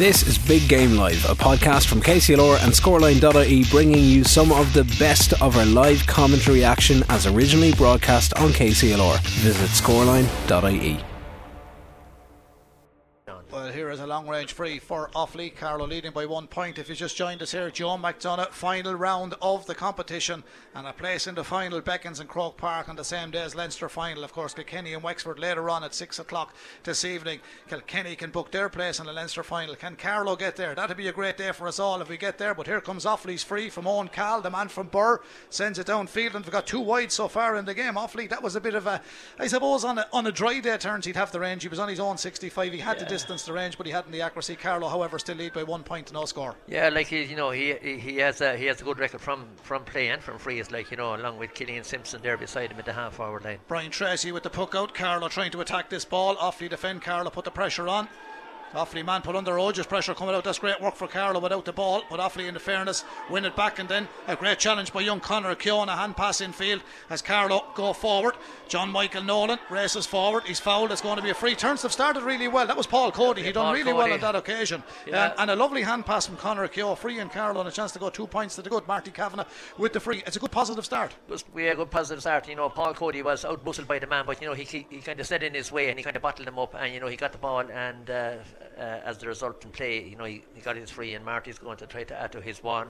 This is Big Game Live, a podcast from KCLR and Scoreline.ie bringing you some of the best of our live commentary action as originally broadcast on KCLR. Visit Scoreline.ie. long range free for Offaly. Carlow leading by one point. If you just joined us here, Joe McDonagh, final round of the competition, and a place in the final beckons in Croke Park on the same day as Leinster final. Of course, Kilkenny and Wexford later on at six o'clock this evening. Kilkenny can book their place in the Leinster final. Can Carlow get there? That'd be a great day for us all if we get there. But here comes Offaly's free from Owen Cahill, the man from Birr, sends it downfield, and we've got two wide so far in the game. Offaly, that was a bit of a, I suppose, on a, on a dry day turns he'd have the range. He was on his own 65. He had yeah. the distance, the range, but he hadn't the accuracy. Carlow, however, still lead by one point no score. Yeah, like he, you know, he he has a he has a good record from from play and from frees, like you know, along with Killian Sampson there beside him at the half forward line. Brian Tracy with the puck out. Carlow trying to attack this ball. Offaly defend. Carlow put the pressure on. Offaly man put under Rogers pressure coming out. That's great work for Carlow without the ball. But Offaly, in the fairness, win it back and then a great challenge by young Connor Keoghan. A hand pass in field as Carlow go forward. John Michael Nolan races forward. He's fouled. It's going to be a free. Turns have started really well. That was Paul Cody. He done Paul really Cody. well on that occasion. Yeah. And, and, a lovely hand pass from Connor Keoghan. Free and Carlow and a chance to go two points to the good. Marty Kavanagh with the free. It's a good positive start. We had a good positive start. You know, Paul Cody was out bustled by the man, but you know he, he, he kind of set in his way and he kind of bottled him up, and you know he got the ball and uh, as the result in play. You know, he, he got his free, and Marty's going to try to add to his one.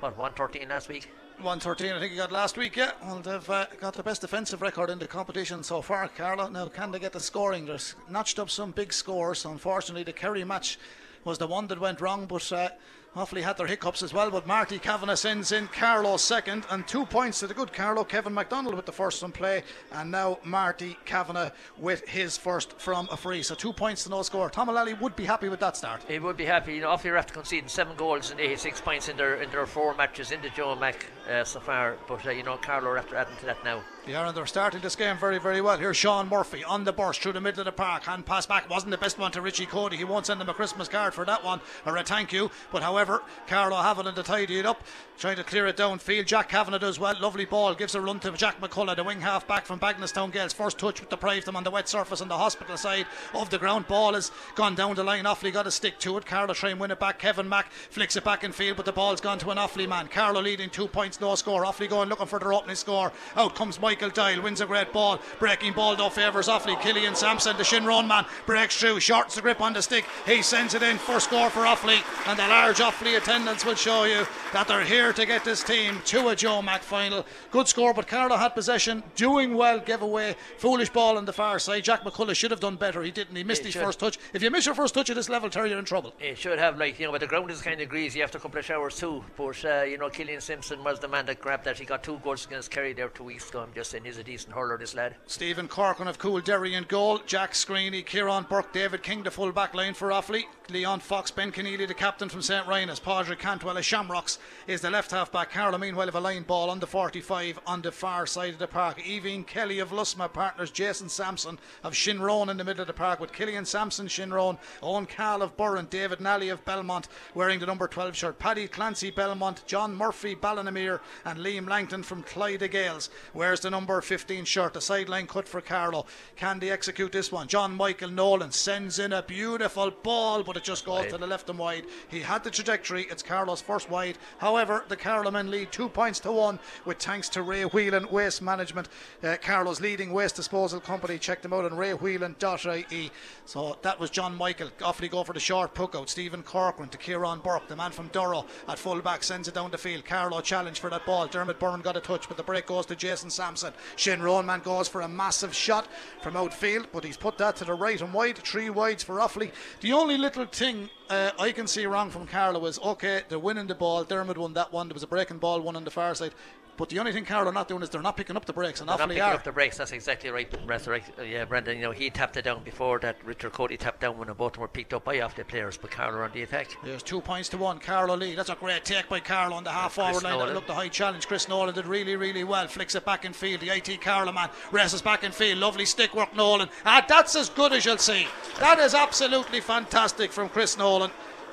What, 113 last week? 113, I think he got last week, yeah. Well, they've uh, got the best defensive record in the competition so far, Carlow. Now, can they get the scoring? They've notched up some big scores. Unfortunately, the Kerry match was the one that went wrong, but uh, Offaly had their hiccups as well, but Marty Kavanagh sends in Carlow second and two points to the good Carlow. Kevin MacDonald with the first on play, and now Marty Kavanagh with his first from a free. So two points to no score. Tom Mullally would be happy with that start. He would be happy. You know, are after conceding seven goals and 86 points in their in their four matches in the Joe Mac uh, so far, but uh, you know, Carlow are after adding to that now. Yeah, and they're starting this game very, very well. Here's Sean Murphy on the burst through the middle of the park. Hand pass back wasn't the best one to Richie Cody. He won't send him a Christmas card for that one or a thank you. But however, Carlow Haviland to tidy it up, trying to clear it downfield. Jack Kavanagh does well. Lovely ball. Gives a run to Jack McCullough, the wing half back from Bagenalstown Gaels. First touch with deprived them on the wet surface on the hospital side of the ground. Ball has gone down the line. Offaly got to stick to it. Carlow try and win it back. Kevin Mack flicks it back in field, but the ball's gone to an Offaly man. Carlow leading two points, no score. Offaly going looking for their opening score. Out comes Michael Doyle, wins a great ball. Breaking ball though favours Offaly. Killian Sampson, the Shinrone man, breaks through, shorts the grip on the stick. He sends it in for score for Offaly, and the large Offaly attendance will show you that they're here to get this team to a Joe Mac final. Good score, but Carlow had possession, doing well, gave away foolish ball on the far side. Jack McCullough should have done better. He didn't. He missed it his should. first touch. If you miss your first touch at this level, Terry, you're in trouble. It should have, like you know, but the ground is kind of greasy after a couple of showers too. But uh, you know, Killian Sampson was the man that grabbed that. He got two goals against Kerry there two weeks ago. I'm just saying, he's a decent hurler, this lad. Stephen Corcoran of Coolderry in goal. Jack Screeney, Kieran Burke, David King, the full back line for Offaly. Leon Fox, Ben Conneely, the captain from St. Rynagh's. Padraig Cantwell of Shamrocks is the left half back. Carlow, meanwhile, have a line ball on the 45 on the far side of the park. Evine Kelly of Lusmagh partners Jason Sampson of Shinrone in the middle of the park with Killian Sampson, Shinrone, Owen Cahill of Burren, David Nally of Belmont wearing the number 12 shirt. Paddy Clancy, Belmont, John Murphy, Ballinamere, and Liam Langton from Clyde Gaels wears the number 15 shirt. The sideline cut for Carlow. Can they execute this one? John Michael Nolan sends in a beautiful ball, but it just goes wide. to the left and wide. He had the trajectory. It's Carlow's first wide. However, the Carlow men lead two points to one with thanks to Ray Whelan Waste Management. Uh, Carlow's leading waste disposal company. Check them out on raywhelan.ie. So that was John Michael. Offaly go for the short puck out. Stephen Corcoran to Kieran Burke, the man from Durrow at full back, sends it down the field. Carlow challenge for that ball. Dermot Byrne got a touch, but the break goes to Jason Sampson. Shinrone man goes for a massive shot from outfield, but he's put that to the right and wide. Three wides for Offaly. The only little thing uh, I can see wrong from Carlow is okay, they're winning the ball. Dermot won that one. There was a breaking ball one on the far side. But the only thing Carlow are not doing is they're not picking up the breaks, and they're not picking are. up the breaks. That's exactly right, uh, Yeah, Brendan. You know he tapped it down before that. Richard Cody tapped down when them were picked up by off the players, but Carlow on the attack. There's two points to one. Carlow lead. That's a great take by Carlow on the half forward line. That looked a high challenge. Chris Nolan did really, really well. Flicks it back in field. The IT Carlow man races back in field. Lovely stick work, Nolan. Ah, that's as good as you'll see. That is absolutely fantastic from Chris Nolan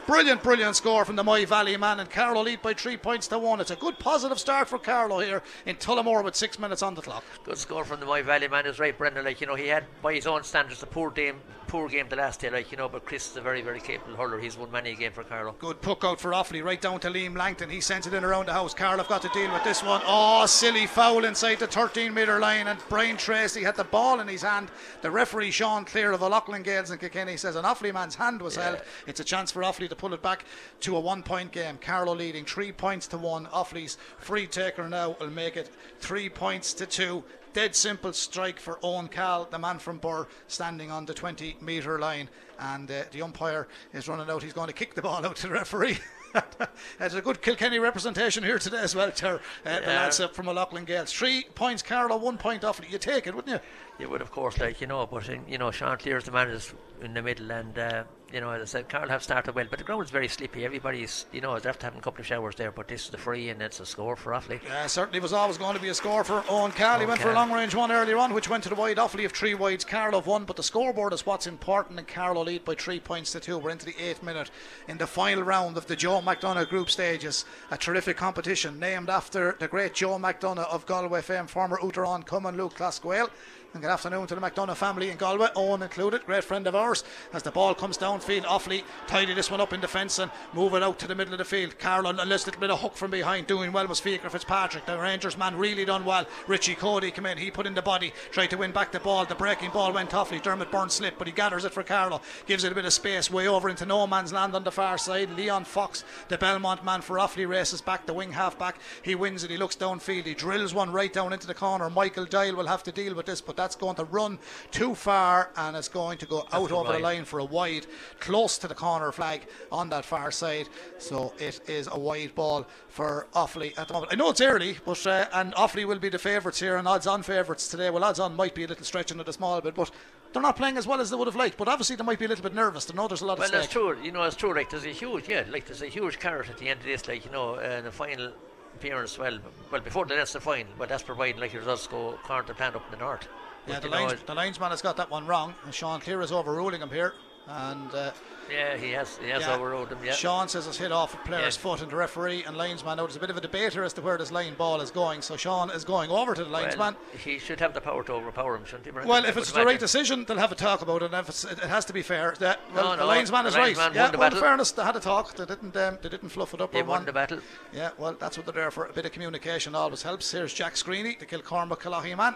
Brilliant, brilliant score from the Moy Valley man, and Carlow lead by three points to one. It's a good positive start for Carlow here in Tullamore with six minutes on the clock. Good score from the Moy Valley man is right, Brendan. Like, you know, he had, by his own standards, a poor game, poor game the last day, like, you know, but Chris is a very, very capable hurler. He's won many a game for Carlow. Good puck out for Offaly, right down to Liam Langton. He sends it in around the house. Carlow have got to deal with this one. Oh, silly foul inside the 13 metre line, and Brian Tracy had the ball in his hand. The referee, Sean Cleere of the Loughlin Gaels and Kilkenny, says an Offaly man's hand was yeah. held. It's a chance for Offaly to pull it back to a one point game. Carlow leading three points to one. Offaly's free taker now will make it three points to two. Dead simple strike for Owen Cahill, the man from Birr, standing on the 20 metre line. And uh, the umpire is running out. He's going to kick the ball out to the referee. There's a good Kilkenny representation here today as well, Ter. Uh, yeah. The lads up from Loughlin Gaels. Three points, Carlow, one point off. You take it, wouldn't you? You would, of course, like, you know, but, in, you know, Sean Cleere's the man is in the middle, and uh, you know, as I said, Carlow have started well, but the ground is very slippy. Everybody's, you know, after having a couple of showers there, but this is the free and it's a score for Offaly. Yeah, certainly was always going to be a score for Owen Cahill. He went for a long range one earlier on, which went to the wide. Offaly of three wides, Carlow of one, but the scoreboard is what's important, and Carlow lead by three points to two. We're into the eighth minute in the final round of the Joe McDonagh group stages. A terrific competition named after the great Joe McDonagh of Galway fame, former Uachtaráin Cumann Lúthchleas Gael. And good afternoon to the McDonagh family in Galway, Owen included, great friend of ours. As the ball comes downfield, Offaly tidy this one up in defence and move it out to the middle of the field. Carlow, a little bit of hook from behind, doing well was Fiacre Fitzpatrick. The Rangers man really done well. Richie Cody came in, he put in the body, tried to win back the ball. The breaking ball went Offaly. Dermot Byrne slipped, but he gathers it for Carlow, gives it a bit of space way over into no man's land on the far side. Leon Fox, the Belmont man for Offaly, races back, the wing half back. He wins it, he looks downfield, he drills one right down into the corner. Michael Doyle will have to deal with this, but that's going to run too far and it's going to go out over the line for a wide, close to the corner flag on that far side. So it is a wide ball for Offaly at the moment. I know it's early, but uh, and Offaly will be the favourites here and odds on favourites today. Well, odds on might be a little stretching it a small bit, but they're not playing as well as they would have liked. But obviously they might be a little bit nervous. They know there's a lot well, of Well, that's true. You know, it's true. Like there's a huge, yeah, like there's a huge carrot at the end of this. Like you know, uh, the final appearance. Well, well before the Leinster final, but that's providing like it does go current the plan up in the north. Yeah, the, lines, the linesman has got that one wrong. Sean Cleere is overruling him here. And uh, yeah, he has he has yeah. overruled him. Yeah. Sean says it's hit off a player's yeah. foot, and the referee and linesman. Now there's a bit of a debate here as to where this line ball is going. So Sean is going over to the linesman. Well, he should have the power to overpower him, shouldn't he? Well, if it's the right decision, they'll have a talk about it. And if it has to be fair, that, well, no, no, the linesman is linesman right. Yeah, well, in fairness, they had a talk. They didn't um, they didn't fluff it up. They won the battle. Yeah, well, that's what they're there for. A bit of communication always helps. Here's Jack Screeney, the Kilcormac Killoughey man,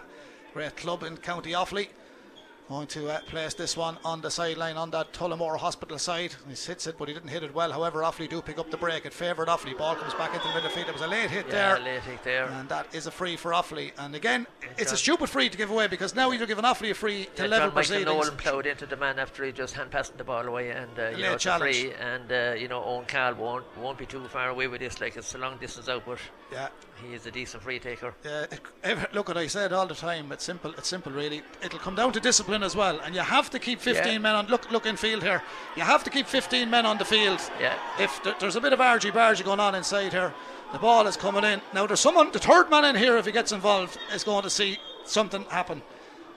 great club in County Offaly. Going to uh, place this one on the sideline on that Tullamore Hospital side. He hits it, but he didn't hit it well. However, Offaly do pick up the break. It favoured Offaly. Ball comes back into the middle of the field. It was a late hit yeah, there. late hit there. And that is a free for Offaly. And again, it's, a stupid free to give away because now you're giving Offaly a free to yeah, level John proceedings. Michael Nolan ploughed into the man after he just hand passed the ball away, and uh, you know it's a free. And uh, you know Owen Cahill won't won't be too far away with this. Like it's a long distance out, but yeah, he is a decent free taker. Yeah, look what I said all the time. It's simple. It's simple, really. It'll come down to discipline as well, and you have to keep 15 yeah. men on. Look, look in field here. You have to keep 15 men on the field. Yeah. If th- there's a bit of argy bargy going on inside here, the ball is coming in. Now there's someone. The third man in here, if he gets involved, is going to see something happen.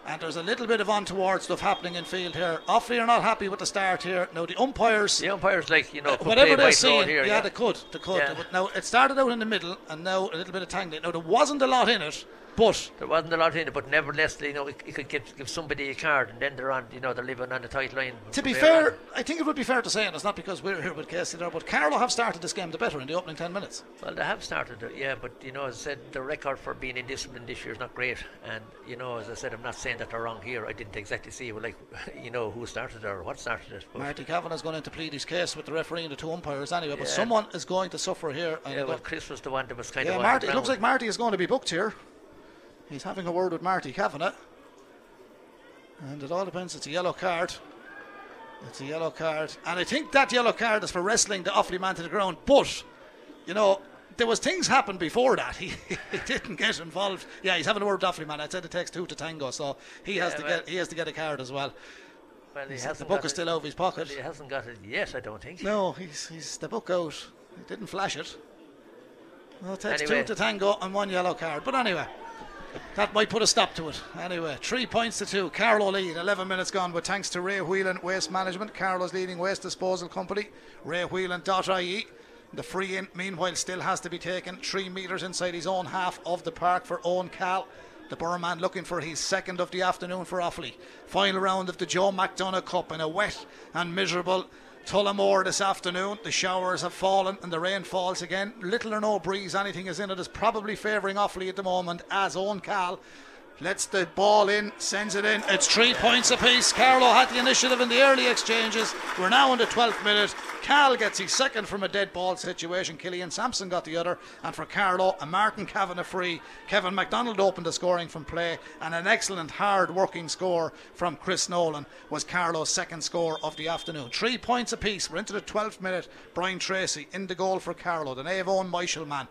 And there's a little bit of untoward stuff happening in field here. Offaly are not happy with the start here. Now the umpires, the umpires like you know uh, whatever they're seeing. Here, yeah, yeah, they could, they could. Yeah. Now it started out in the middle, and now a little bit of tangling. Now there wasn't a lot in it. But there wasn't a lot in it, but nevertheless, you know, you could give, give somebody a card, and then they're on, you know, they're living on the tight line. To be fair, on. I think it would be fair to say, and it's not because we're here with Casey there, but Carlow have started this game the better in the opening ten minutes. Well, they have started it, yeah, but you know, as I said, the record for being indisciplined this year is not great, and you know, as I said, I'm not saying that they're wrong here. I didn't exactly see, well, like, you know, who started it or what started it. Marty Kavanagh is going to plead his case with the referee and the two umpires anyway, but yeah. someone is going to suffer here. yeah, well, Chris was the one that was kind yeah, of. Marty. It looks like Marty is going to be booked here. He's having a word with Marty Kavanagh. And it all depends. It's a yellow card. It's a yellow card. And I think that yellow card is for wrestling the Offaly man to the ground. But, you know, there was things happened before that. He, he didn't get involved. Yeah, he's having a word with Offaly man. I said it takes two to tango, so he yeah, has to well, get he has to get a card as well. Well, he the book is still out of his pocket. Well, he hasn't got it yet, I don't think. No, he's he's the book out. He didn't flash it. Well, it takes anyway. two to tango and one yellow card. But anyway. That might put a stop to it. Anyway, three points to two. Carlow lead, 11 minutes gone, but thanks to Ray Whelan Waste Management, Carlow's leading waste disposal company, raywhelan.ie. The free in, meanwhile, still has to be taken three metres inside his own half of the park for Owen Cahill. The Birr man looking for his second of the afternoon for Offaly. Final round of the Joe McDonagh Cup in a wet and miserable Tullamore this afternoon. The showers have fallen and the rain falls again. Little or no breeze, anything is in it is probably favouring Offaly at the moment as Owen Cahill lets the ball in, sends it in. It's three points apiece. Carlow had the initiative in the early exchanges. We're now in the 12th minute. Cahill gets his second from a dead ball situation. Killian Sampson got the other. And for Carlow, a Martin Kavanagh free. Kevin MacDonald opened the scoring from play. And an excellent hard working score from Chris Nolan was Carlow's second score of the afternoon. Three points apiece. We're into the 12th minute. Brian Tracy in the goal for Carlow. The Avon Michael man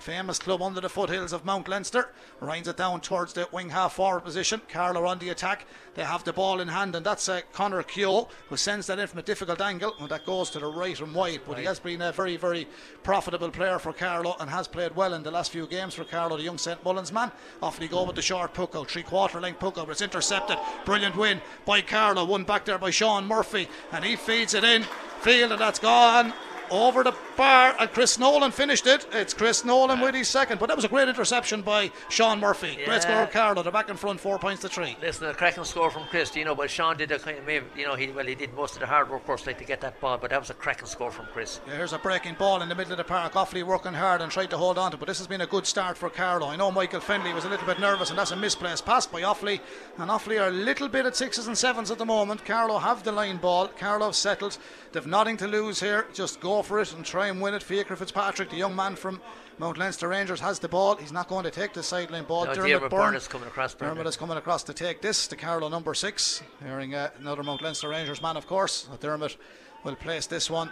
famous club under the foothills of Mount Leinster. Rinds it down towards the wing half forward position. Carlow on the attack. They have the ball in hand, and that's uh, Connor Keogh who sends that in from a difficult angle. And that goes to the right and wide. But right. he has been a very, very profitable player for Carlow and has played well in the last few games for Carlow, the young St Mullins man. Off they go with the short puck out, three quarter length puck out, but it's intercepted. Brilliant win by Carlow. One back there by Sean Murphy, and he feeds it in. Field, and that's gone over the bar, and Chris Nolan finished it. It's Chris Nolan with his second, but that was a great interception by Sean Murphy. Yeah. Great score, Carlow. They're back in front, four points to three. Listen, a cracking score from Chris. You know, but Sean did a kind of, you know, he well, he did most of the hard work first, like to get that ball, but that was a cracking score from Chris. Yeah, here's a breaking ball in the middle of the park. Offaly working hard and tried to hold on to, but this has been a good start for Carlow. I know Michael Fennelly was a little bit nervous, and that's a misplaced pass by Offaly. And Offaly are a little bit at sixes and sevens at the moment. Carlow have the line ball. Carlow settled. They've nothing to lose here. Just go for it and try and win it. Fiacre Fitzpatrick, the young man from Mount Leinster Rangers, has the ball. He's not going to take the sideline ball. No, Dermot Byrne is coming across. Dermot is coming across to take this. The Carlow number six, hearing uh, another Mount Leinster Rangers man, of course. Dermot will place this one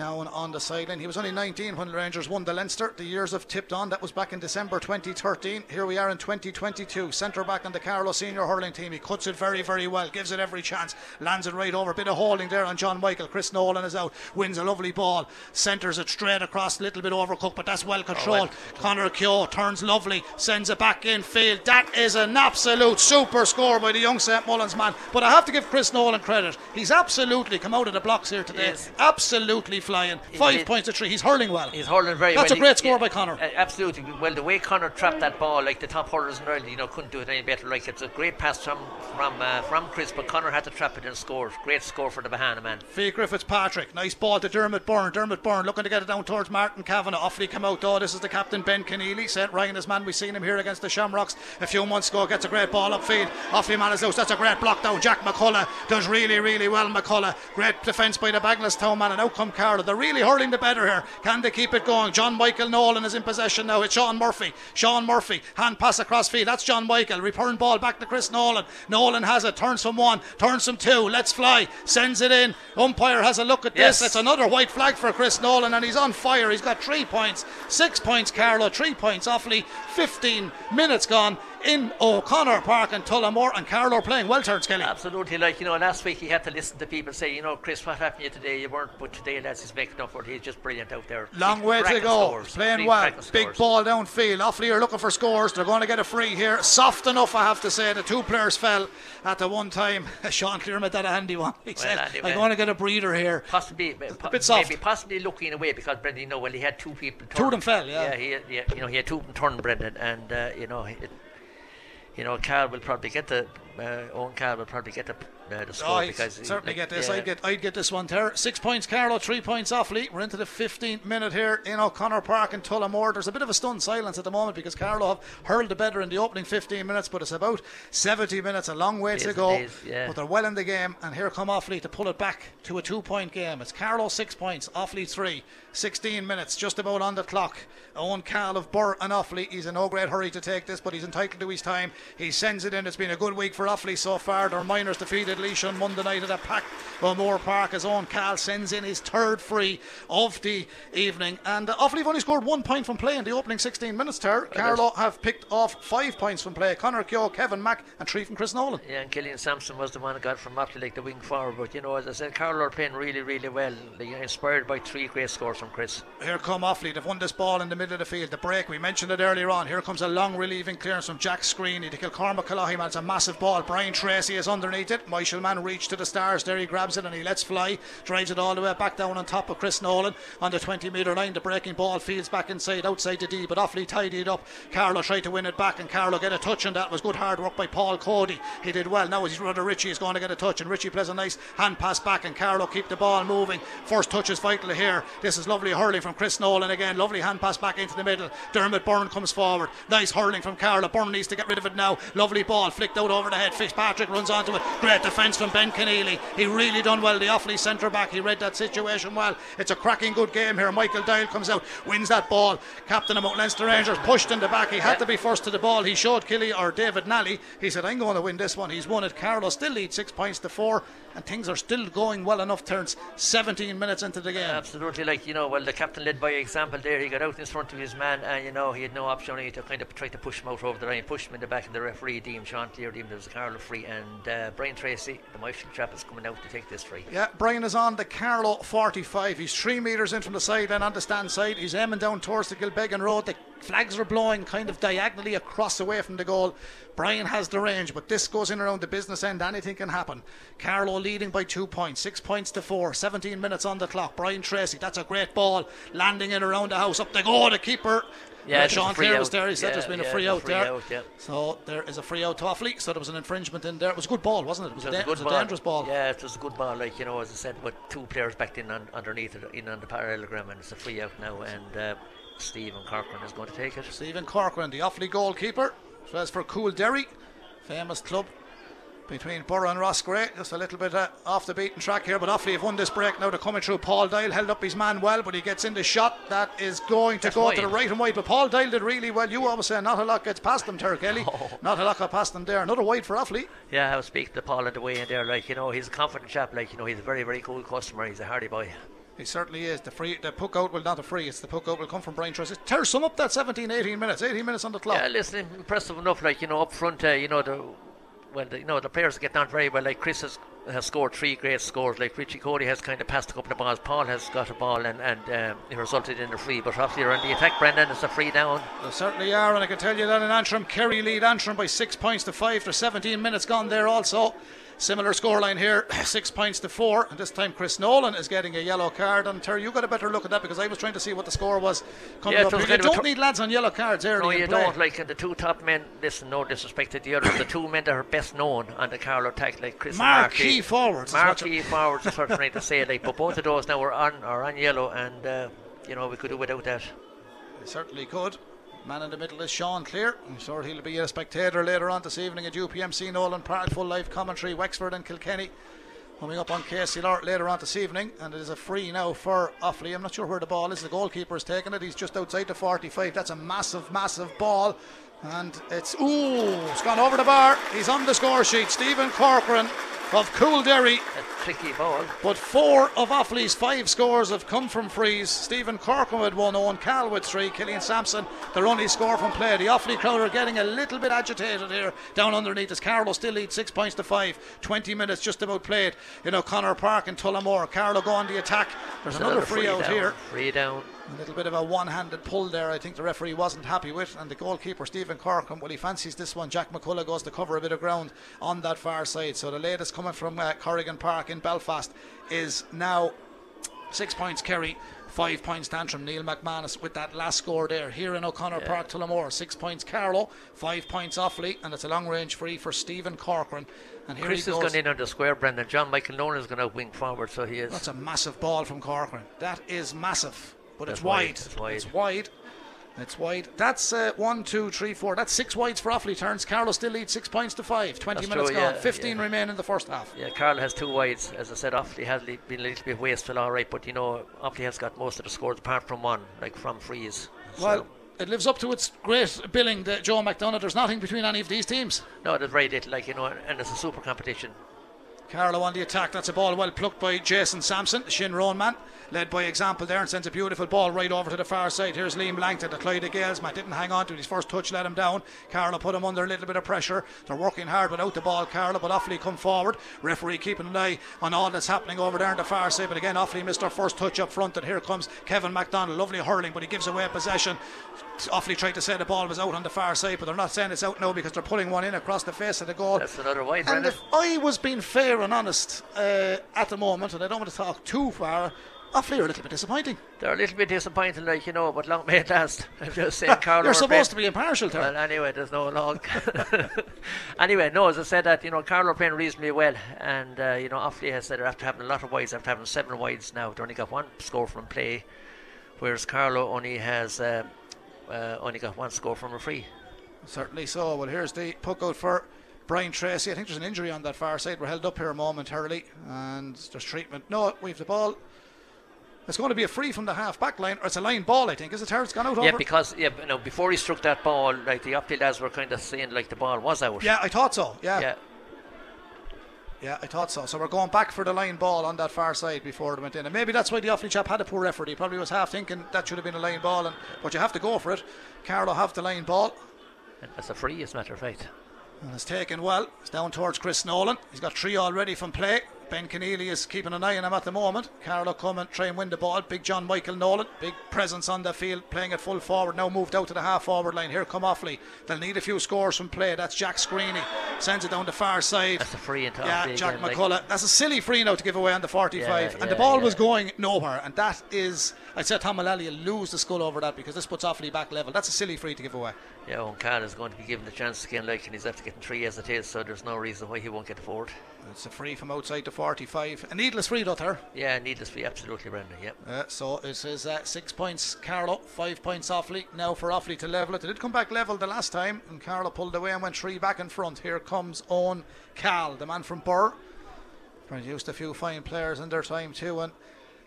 down on the sideline. He was only 19 when the Rangers won the Leinster. The years have tipped on. That was back in December 2013. Here we are in 2022. Centre back on the Carlow senior hurling team. He cuts it very, very well. Gives it every chance. Lands it right over. Bit of holding there on John Michael. Chris Nolan is out. Wins a lovely ball. Centres it straight across. A little bit overcooked, but that's well oh, controlled. Oh, well. Connor Keogh turns lovely. Sends it back in field. That is an absolute super score by the young St Mullins man. But I have to give Chris Nolan credit. He's absolutely come out of the blocks here today. Absolutely flying. Five points to three. He's hurling well. He's hurling very That's well. That's a great score by Connor. Uh, absolutely. Well, the way Connor trapped that ball, like the top hurlers in Ireland, you know, couldn't do it any better. Like it's a great pass from from uh, from Chris, but Connor had to trap it and score. Great score for the Bahana man. Fiacre Fitzpatrick. Nice ball to Dermot Byrne. Dermot Byrne looking to get it down towards Martin Kavanagh. Off he come out though. This is the captain Ben Conneely. St Ryan, his man. We've seen him here against the Shamrocks a few months ago. Gets a great ball upfield. Off he man is loose. That's a great block down. Jack McCullough does really, really well. McCullough. Great defence by the Town man. And out come They're really hurling the better here. Can they keep it going? John Michael Nolan is in possession now. It's Sean Murphy. Sean Murphy. Hand pass across field. That's John Michael. Return ball back to Chris Nolan. Nolan has it. Turns from one. Turns from two. Let's fly. Sends it in. Umpire has a look at yes. this. It's another white flag for Chris Nolan and he's on fire. He's got three points. Six points, Carlow. Three points, awfully. 15 minutes gone in O'Connor Park and Tullamore and Carlow playing well turns Kelly. Absolutely, like you know, last week he had to listen to people say, you know, Chris, what happened to you today? You weren't, but today, lads, he's making up for it. He's just brilliant out there. Long way to go. Scores. Playing well. Big scores. ball downfield. Offaly are looking for scores. They're going to get a free here. Soft enough, I have to say. The two players fell at the one time. Sean Clearman had a handy one. He well, said, anyway, "I'm going to get a breather here." Possibly, a bit soft. Maybe possibly looking away because Brendan, you know, well, he had two people. Turn. Two of them fell. Yeah. Yeah, he, he, you know, he had two of them turn, Brendan, and uh, you know. It, you know, Cahill will probably get the uh, Owen Cahill will probably get the, uh, the score oh, because certainly get this. Yeah. I'd get I'd get this one there. Six points, Carlow. Three points Offaly. We're into the 15th minute here in O'Connor Park in Tullamore. There's a bit of a stunned silence at the moment because Carlow have hurled the better in the opening 15 minutes, but it's about 70 minutes, a long way to go. yeah. But they're well in the game, and here come Offaly to pull it back to a two-point game. It's Carlow six points, Offaly three. 16 minutes, just about on the clock. Owen Cahill of Birr and Offaly. He's in no great hurry to take this, but he's entitled to his time. He sends it in. It's been a good week for Offaly so far. Their miners defeated Laois on Monday night at a pack O'Moore Park. His own Cahill sends in his third free of the evening. And uh, Offaly have only scored one point from play in the opening 16 minutes, Ter. Carlow have picked off five points from play. Connor Keogh, Kevin Mack, and three from Chris Nolan. Yeah, and Killian Sampson was the one that got from Offaly like the wing forward. But you know, as I said, Carlow are playing really, really well. They're inspired by three great scores from Chris. Here come Offaly. They've won this ball in the middle of the field. The break, we mentioned it earlier on. Here comes a long relieving clearance from Jack Screeney to Kilcormac Killoughey. It's a massive ball. Brian Tracy is underneath it. Michael Mann reached to the stars. There he grabs it and he lets fly. Drives it all the way back down on top of Chris Nolan on the 20 metre line. The breaking ball fields back inside, outside the D, but Offaly tidied up. Carlow tried to win it back and Carlow get a touch and that was good hard work by Paul Cody. He did well. Now his brother Richie is going to get a touch and Richie plays a nice hand pass back and Carlow keep the ball moving. First touch is vital here. This is lovely hurling from Chris Nolan again. Lovely hand pass back into the middle. Dermot Byrne comes forward. Nice hurling from Carlow. Byrne needs to get rid of it now. Lovely ball flicked out over the head. Fitzpatrick runs onto it. Great defence from Ben Conneely. He really done well. The Offaly centre back. He read that situation well. It's a cracking good game here. Michael Doyle comes out, wins that ball. Captain of Mount Leinster Rangers pushed in the back. He had to be first to the ball. He showed Killy or David Nally. He said, I'm going to win this one. He's won it. Carlow still leads six points to four and things are still going well enough. Turns 17 minutes into the game. Absolutely, like you know, well, the captain led by example there. He got out in front of his man, and you know, he had no opportunity to kind of try to push him out over the line, push him in the back, and the referee deemed Sean Cleere deemed there was a Carlow free, and uh, Brian Tracy, the Michael chap, is coming out to take this free. Yeah, Brian is on the Carlow 45. He's three metres in from the side and on the stand side. He's aiming down towards the Kilbeggan Road. The flags are blowing kind of diagonally across away from the goal. Brian has the range, but this goes in around the business end. Anything can happen. Carlow leading by two points, six points to four, 17 minutes on the clock. Brian Tracy, that's a great ball, landing in around the house. Up the goal, the keeper. Yeah, uh, Sean Cleere was there. He said yeah, there's been yeah, a free out free there. Out, yeah. So there is a free out to Offaly. So there was an infringement in there. It was a good ball, wasn't it? It was, It a, da- a was a ball. dangerous ball. Yeah, it was a good ball. Like you know, as I said, with two players backed in on, underneath it, in on the parallelogram, and it's a free out now. And uh, Stephen Corcoran is going to take it. Stephen Corcoran, the Offaly goalkeeper. So as for Coolderry, famous club between Borough and Roscrea. Just a little bit uh, off the beaten track here, but Offaly have won this break now. They're coming through. Paul Doyle held up his man well, but he gets in the shot. That is going to That's go wide. to the right and wide. But Paul Doyle did really well. You always say not a lot gets past them. Oh. Not a lot got past them there. Another wide for Offaly. Yeah, I was speaking to Paul on the way in there. Like you know, he's a confident chap. Like you know, he's a very, very cool customer. He's a hardy boy. He certainly is. The free, the puck out will not a free. It's the puck out will come from Brian Truss. Ter, some up that 17, 18 minutes. 18 minutes on the clock. Yeah, listen, impressive enough. Like you know, up front, uh, you know the well, the, you know the players get on very well. Like Chris has, has scored three great scores. Like Richie Cody has kind of passed a couple of balls. Paul has got a ball and and um, it resulted in a free. But obviously, on the attack, Brendan, it's a free down. They certainly are, and I can tell you that in Antrim, Kerry lead Antrim by six points to five. There's 17 minutes gone there also. Similar scoreline here, six points to four. And this time Chris Nolan is getting a yellow card. And Terry, you got a better look at that because I was trying to see what the score was coming Yeah, up. You kind of a don't need lads on yellow cards early No, you don't. Like and the two top men. Listen, no disrespect to the others. the two men that are best known on the Carlow attack, like Chris and Marquee forwards. Marquee forwards what I'm trying to say. Like, but both of those now are on are on yellow, and uh, you know we could do without that. They certainly could. Man in the middle is Sean Cleere. I'm sure he'll be a spectator later on this evening at UPMC Nolan Park. Full live commentary. Wexford and Kilkenny coming up on Casey KCLR later on this evening. And it is a free now for Offaly. I'm not sure where the ball is. The goalkeeper is taking it. He's just outside the 45. That's a massive, massive ball. And it's, ooh, it's gone over the bar. He's on the score sheet. Stephen Corcoran of Coolderry A tricky ball. but four of Offaly's five scores have come from frees. Stephen Corcoran with one, Owen Cahill with three, Killian Sampson, their only score from play. The Offaly crowd are getting a little bit agitated here down underneath as Carlow still leads six points to five. 20 minutes just about played in O'Connor Park in Tullamore. Carlow go on the attack. There's another free out down. here. Free down. A little bit of a one-handed pull there. I think the referee wasn't happy with, and the goalkeeper Stephen Corcoran. Well, he fancies this one. Jack McCullough goes to cover a bit of ground on that far side. So the latest coming from uh, Corrigan Park in Belfast is now six points Kerry, five points Antrim. Neil McManus with that last score there. Here in O'Connor Park, Tullamore, six points Carlow, five points Offaly, and it's a long-range free for Stephen Corcoran. And here Chris he has goes. gone in on the square, Brendan. John Michael Nolan is going to wing forward, so he is. That's a massive ball from Corcoran. That is massive, but That's it's wide. wide, it's wide. It's wide. It's wide. That's uh, one, two, three, four. That's six wides for Offaly turns. Carlow still leads six points to five. 20 That's minutes true, gone. yeah, 15 yeah. remain in the first half. Yeah, Carlow has two wides. As I said, Offaly has li- been a little bit wasteful, all right, but you know, Offaly has got most of the scores apart from one, like from frees. So- Well, it lives up to its great billing, the Joe McDonagh. There's nothing between any of these teams. no, there's very little, like you know, and it's a super competition. Carlow on the attack. That's a ball well plucked by Jason Sampson, the Shinrone man. Led by example there and sends a beautiful ball right over to the far side. Here's Liam Langton, the Clyde Gaels man. Didn't hang on to it. His first touch let him down. Carlow put him under a little bit of pressure. They're working hard without the ball, Carlow, but Offaly come forward. Referee keeping an eye on all that's happening over there on the far side. But again, Offaly missed their first touch up front. And here comes Kevin MacDonald. Lovely hurling, but he gives away possession. Offaly tried to say the ball was out on the far side, but they're not saying it's out now because they're pulling one in across the face of the goal. That's another wide, And Brendan. if I was being fair and honest uh, at the moment, and I don't want to talk too far, Offaly are a little bit disappointing. They're a little bit disappointing, like, you know, but long may it last. I'm just saying, Carlow. You're supposed to be impartial to Well, anyway, there's no log. anyway, no, as I said, that you know, Carlow are playing reasonably well, and uh, you know, Offaly has said after having a lot of wides, after having seven wides now, they only got one score from play, whereas Carlow only has uh, uh, only got one score from a free. Certainly so. Well, here's the puck out for Brian Tracy. I think there's an injury on that far side. We're held up here momentarily, and there's treatment. No, we've the ball. It's going to be a free from the half back line, or it's a line ball, I think. Is it Terrence gone out Yeah, over? because yeah, you know, before he struck that ball, like the Offaly lads were kind of saying like the ball was out. yeah, I thought so. Yeah. yeah. Yeah, I thought so. So we're going back for the line ball on that far side before it went in. And maybe that's why the Offaly chap had a poor effort. He probably was half thinking that should have been a line ball, and but you have to go for it. Carlow have the line ball. And that's a free, as a matter of fact. And it's taken well. It's down towards Chris Nolan. He's got three already from play. Ben Conneely is keeping an eye on him at the moment. Carlow come and try and win the ball. Big John Michael Nolan, big presence on the field, playing it full forward. Now moved out to the half forward line. Here come Offaly. They'll need a few scores from play. That's Jack Screeney. Sends it down the far side. That's a free into Yeah, Jack again, like- McCullough. That's a silly free now to give away on the 45. Yeah, and the ball yeah. was going nowhere. And that is, I said Tom Mullally will lose the skull over that because this puts Offaly back level. That's a silly free to give away. Yeah, Cahill is going to be given the chance again, like, and he's after getting three as it is, so there's no reason why he won't get the forward. It's a free from outside the 45. A needless free, though, there. Yeah, needless free, absolutely, Brendan. Yep. Uh, so it is uh, six points Carlow, five points Offaly. Now for Offaly to level it. They did come back level the last time, and Carlow pulled away and went three back in front. Here comes Owen Cahill, the man from Birr. Produced a few fine players in their time too, and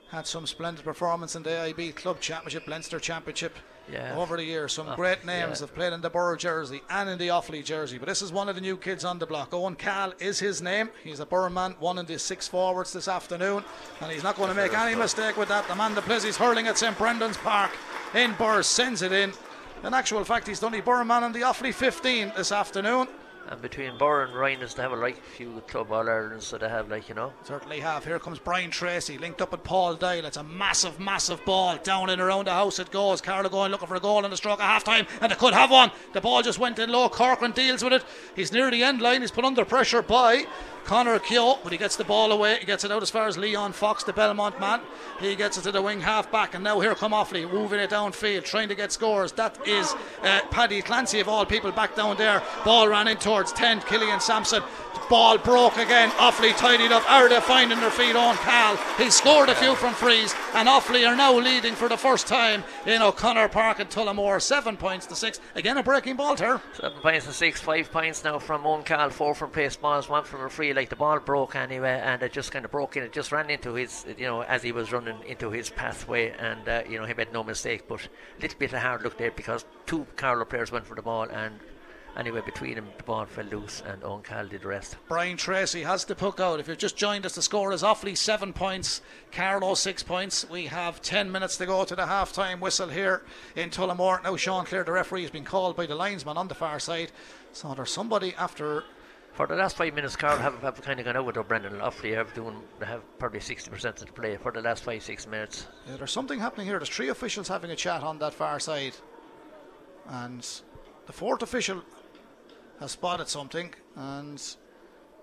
had some splendid performance in the AIB Club Championship, Leinster Championship. Yeah. Over the years, some Oh, great names yeah. have played in the Birr jersey and in the Offaly jersey. But this is one of the new kids on the block. Owen Cahill is his name. He's a Birr man, one in the six forwards this afternoon, and he's not going to make any mistake with that. The man that plays, he's hurling at St Brendan's Park in Birr, sends it in. In actual fact, he's done a Birr man in the Offaly 15 this afternoon. And between Birr and Ryan is to have a like few club All Irelands, so they have like you know. Certainly have. Here comes Brian Tracy, linked up with Paul Doyle. It's a massive, massive ball. Down and around the house it goes. Carlow going looking for a goal in the stroke at half time, and they could have one. The ball just went in low. Corcoran deals with it. He's near the end line. He's put under pressure by Connor Keogh, but he gets the ball away. He gets it out as far as Leon Fox, the Belmont man. He gets it to the wing half back, and now here come Offaly, moving it downfield, trying to get scores. That is uh, Paddy Clancy of all people back down there. Ball ran in towards 10. Killian Sampson. Ball broke again. Offaly tidied up. Arda finding their feet on Cahill. He scored a few from frees, and Offaly are now leading for the first time in O'Connor Park and Tullamore. Seven points to six. Again, a breaking ball there. Seven points to six, five points now from Cahill, four from place balls, one from a free. Like the ball broke anyway, and it just kind of broke in. It just ran into his, you know, as he was running into his pathway, and uh, you know he made no mistake. But a little bit of hard look there because two Carlow players went for the ball, and anyway between them the ball fell loose, and Owen Cahill did the rest. Brian Tracy has the puck out. If you've just joined us, the score is Offaly seven points, Carlow six points. We have ten minutes to go to the half time whistle here in Tullamore. Now, Sean Cleere, the referee, has been called by the linesman on the far side. So there's somebody after For the last five minutes, Carlow have, have kind of gone over to Brendan Offaly have doing they have probably sixty percent of the play for the last five six minutes. Yeah, there's something happening here. There's three officials having a chat on that far side, and the fourth official has spotted something, and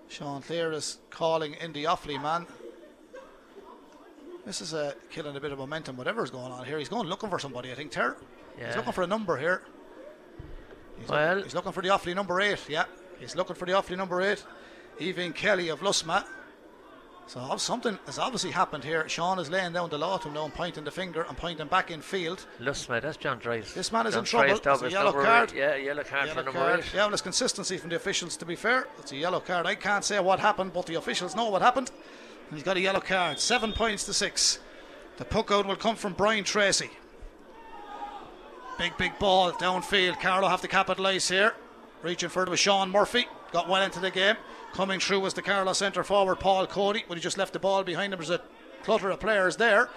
Sean Cleere is calling in the Offaly man. This is uh, killing a bit of momentum. Whatever's going on here, he's going looking for somebody. I think Ter. Yeah. He's looking for a number here. He's, look- Well- he's looking for the Offaly number eight. Yeah, he's looking for the Offaly number eight. Evie Kelly of Lusmagh. So something has obviously happened here. Sean is laying down the law to him now and pointing the finger and pointing back in field. Lusmagh, that's John Dryce. This man is John in trouble. It's a yellow card. eight. Yeah, yellow card Yellow for number card. eight. Yeah, well, there's consistency from the officials, to be fair. It's a yellow card. I can't say what happened, but the officials know what happened. And he's got a yellow card. Seven points to six. The puck out will come from Brian Tracy. Big, big ball downfield. Carlow have to capitalise here. Reaching for it with Sean Murphy. Got well into the game. Coming through was the Carlow centre forward, Paul Cody, but he just left the ball behind him. There's a clutter of players there.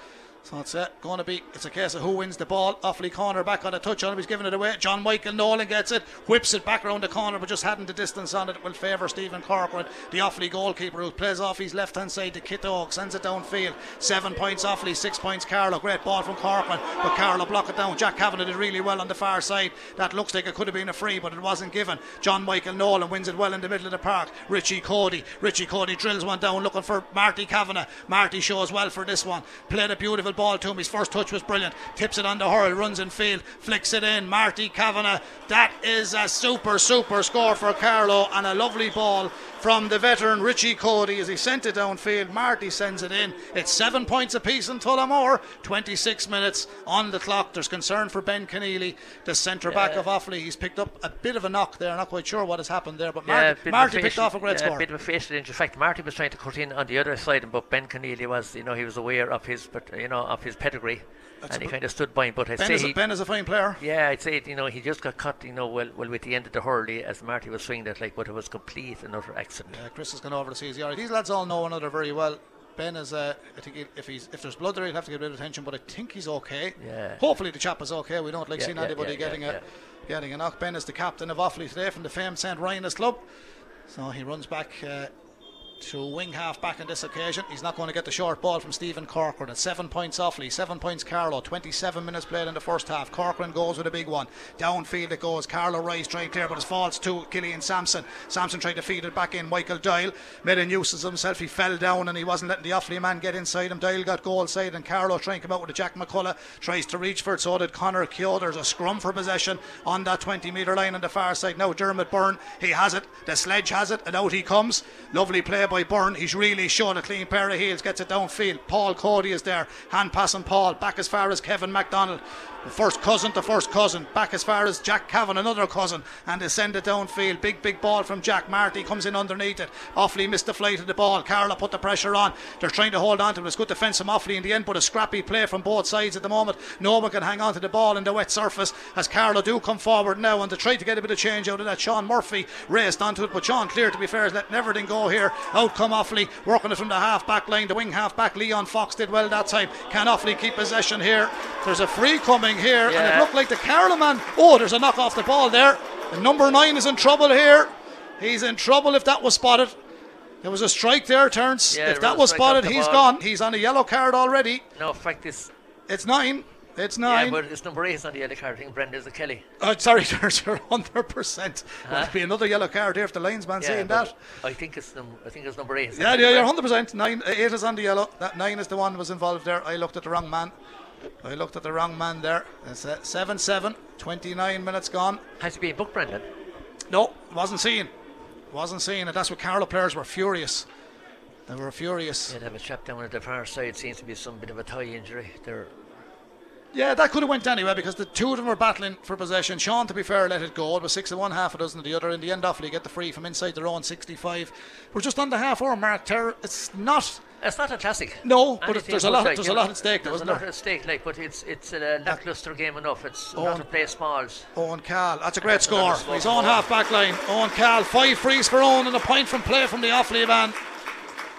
So it's uh, going to be, it's a case of who wins the ball. Offaly corner back on a touch on him. He's giving it away. John Michael Nolan gets it, whips it back around the corner, but just hadn't the distance on it. Will favour Stephen Corcoran, the Offaly goalkeeper, who plays off his left hand side to Kit sends it downfield. Seven points Offaly, six points Carlow. Great ball from Corcoran, but Carlow block it down. Jack Kavanagh did really well on the far side. That looks like it could have been a free, but it wasn't given. John Michael Nolan wins it well in the middle of the park. Richie Cody. Richie Cody drills one down looking for Marty Kavanagh. Marty shows well for this one. Played a beautiful ball to him. His first touch was brilliant. Tips it on the hurl, runs in field, flicks it in. Marty Kavanagh. That is a super, super score for Carlow and a lovely ball from the veteran Richie Cody as he sent it downfield. Marty sends it in. It's seven points apiece in Tullamore. 26 minutes on the clock. There's concern for Ben Conneely, the centre back Yeah. of Offaly. He's picked up a bit of a knock there. Not quite sure what has happened there, but Yeah, Marty, a Marty picked off a great yeah, score. bit of a facial injury. In fact, Marty was trying to cut in on the other side, but Ben Conneely was, you know, he was aware of his, but you know, of his pedigree, That's and he kind of stood by him. But I Ben say is, a, he, ben is a fine player. yeah, I'd say you know he just got cut, you know, well, well with the end of the hurley as Marty was swinging it, like, but it was complete and utter accident. Uh, Chris has gone over to see his yard. These lads all know one another very well. Ben is, uh, I think if he's if there's blood there, he'll have to get a bit of attention, but I think he's okay. Yeah. Hopefully the chap is okay. We don't like Yeah, seeing yeah, anybody yeah, getting yeah, a getting a knock. Ben is the captain of Offaly today from the famed St Rynagh's club. So he runs back uh, to wing half back on this occasion. He's not going to get the short ball from Stephen Corcoran. At seven points Offaly, seven points Carlow. 27 minutes played in the first half. Corcoran goes with a big one. Downfield it goes. Carlow Rice trying clear, but it falls to Killian Sampson. Sampson tried to feed it back in. Michael Doyle made a nuisance of himself. He fell down and he wasn't letting the Offaly man get inside him. Doyle got goal side and Carlow trying to come out with a Jack McCullough. Tries to reach for it. So did Connor Keogh. There's a scrum for possession on that 20 metre line on the far side. Now Dermot Byrne, he has it. The sledge has it and out he comes. Lovely play by Byrne. He's really shown a clean pair of heels. Gets it downfield. Paul Cody is there. Hand passing Paul. Back as far as Kevin MacDonald. First cousin to first cousin. Back as far as Jack Cavan, another cousin. And they send it downfield. Big, big ball from Jack. Marty comes in underneath it. Offaly missed the flight of the ball. Carlow put the pressure on. They're trying to hold on to it. It's good defence from Offaly in the end, but a scrappy play from both sides at the moment. No one can hang on to the ball in the wet surface as Carlow do come forward now and to try to get a bit of change out of that. Sean Murphy raced onto it, but Sean Cleere, to be fair, is letting everything go here. Out come Offaly, working it from the half back line. The wing half back, Leon Fox did well that time. Can Offaly keep possession here? There's a free coming here, and it looked like the Carlow man. Oh, there's a knock off the ball there. And number nine is in trouble here. He's in trouble if that was spotted. There was a strike there, Terence. Yeah, if that was was a strike off spotted, he's ball. gone. He's on a yellow card already. No, in fact, this, It's nine. It's nine. yeah, but it's number eight on the yellow card. I think Brenda's a Kelly. oh, sorry, Terence, you're 100%. There'll be another yellow card here if the linesman Yeah, saying that. I think it's num- I think it's number eight. Yeah, yeah, you're 100%. Nine, eight is on the yellow. That nine is the one that was involved there. I looked at the wrong man. I looked at the wrong man there. It's uh, 7 7, 29 minutes gone. Has he been booked, Brendan? No, wasn't seen. Wasn't seen, and that's what Carlow players were furious. They were furious. Yeah, they have a chap down at the far side. Seems to be some bit of a thigh injury. They're Yeah, that could have went anyway because the two of them were battling for possession. Sean, to be fair, let it go. It was six of one, half a dozen of the other. In the end, Offaly get the free from inside their own 65. We're just on the half hour mark. Ter- it's not. It's not a classic. No, but there's a lot- like, there's a lot at stake There's a lot there? at stake, like, but it's it's a lackluster game enough. It's Oh. not to play smalls. Owen Cahill, that's a great That's score. score. His own half back line. Owen Cahill, five frees for Owen and a point from play from the Offaly man.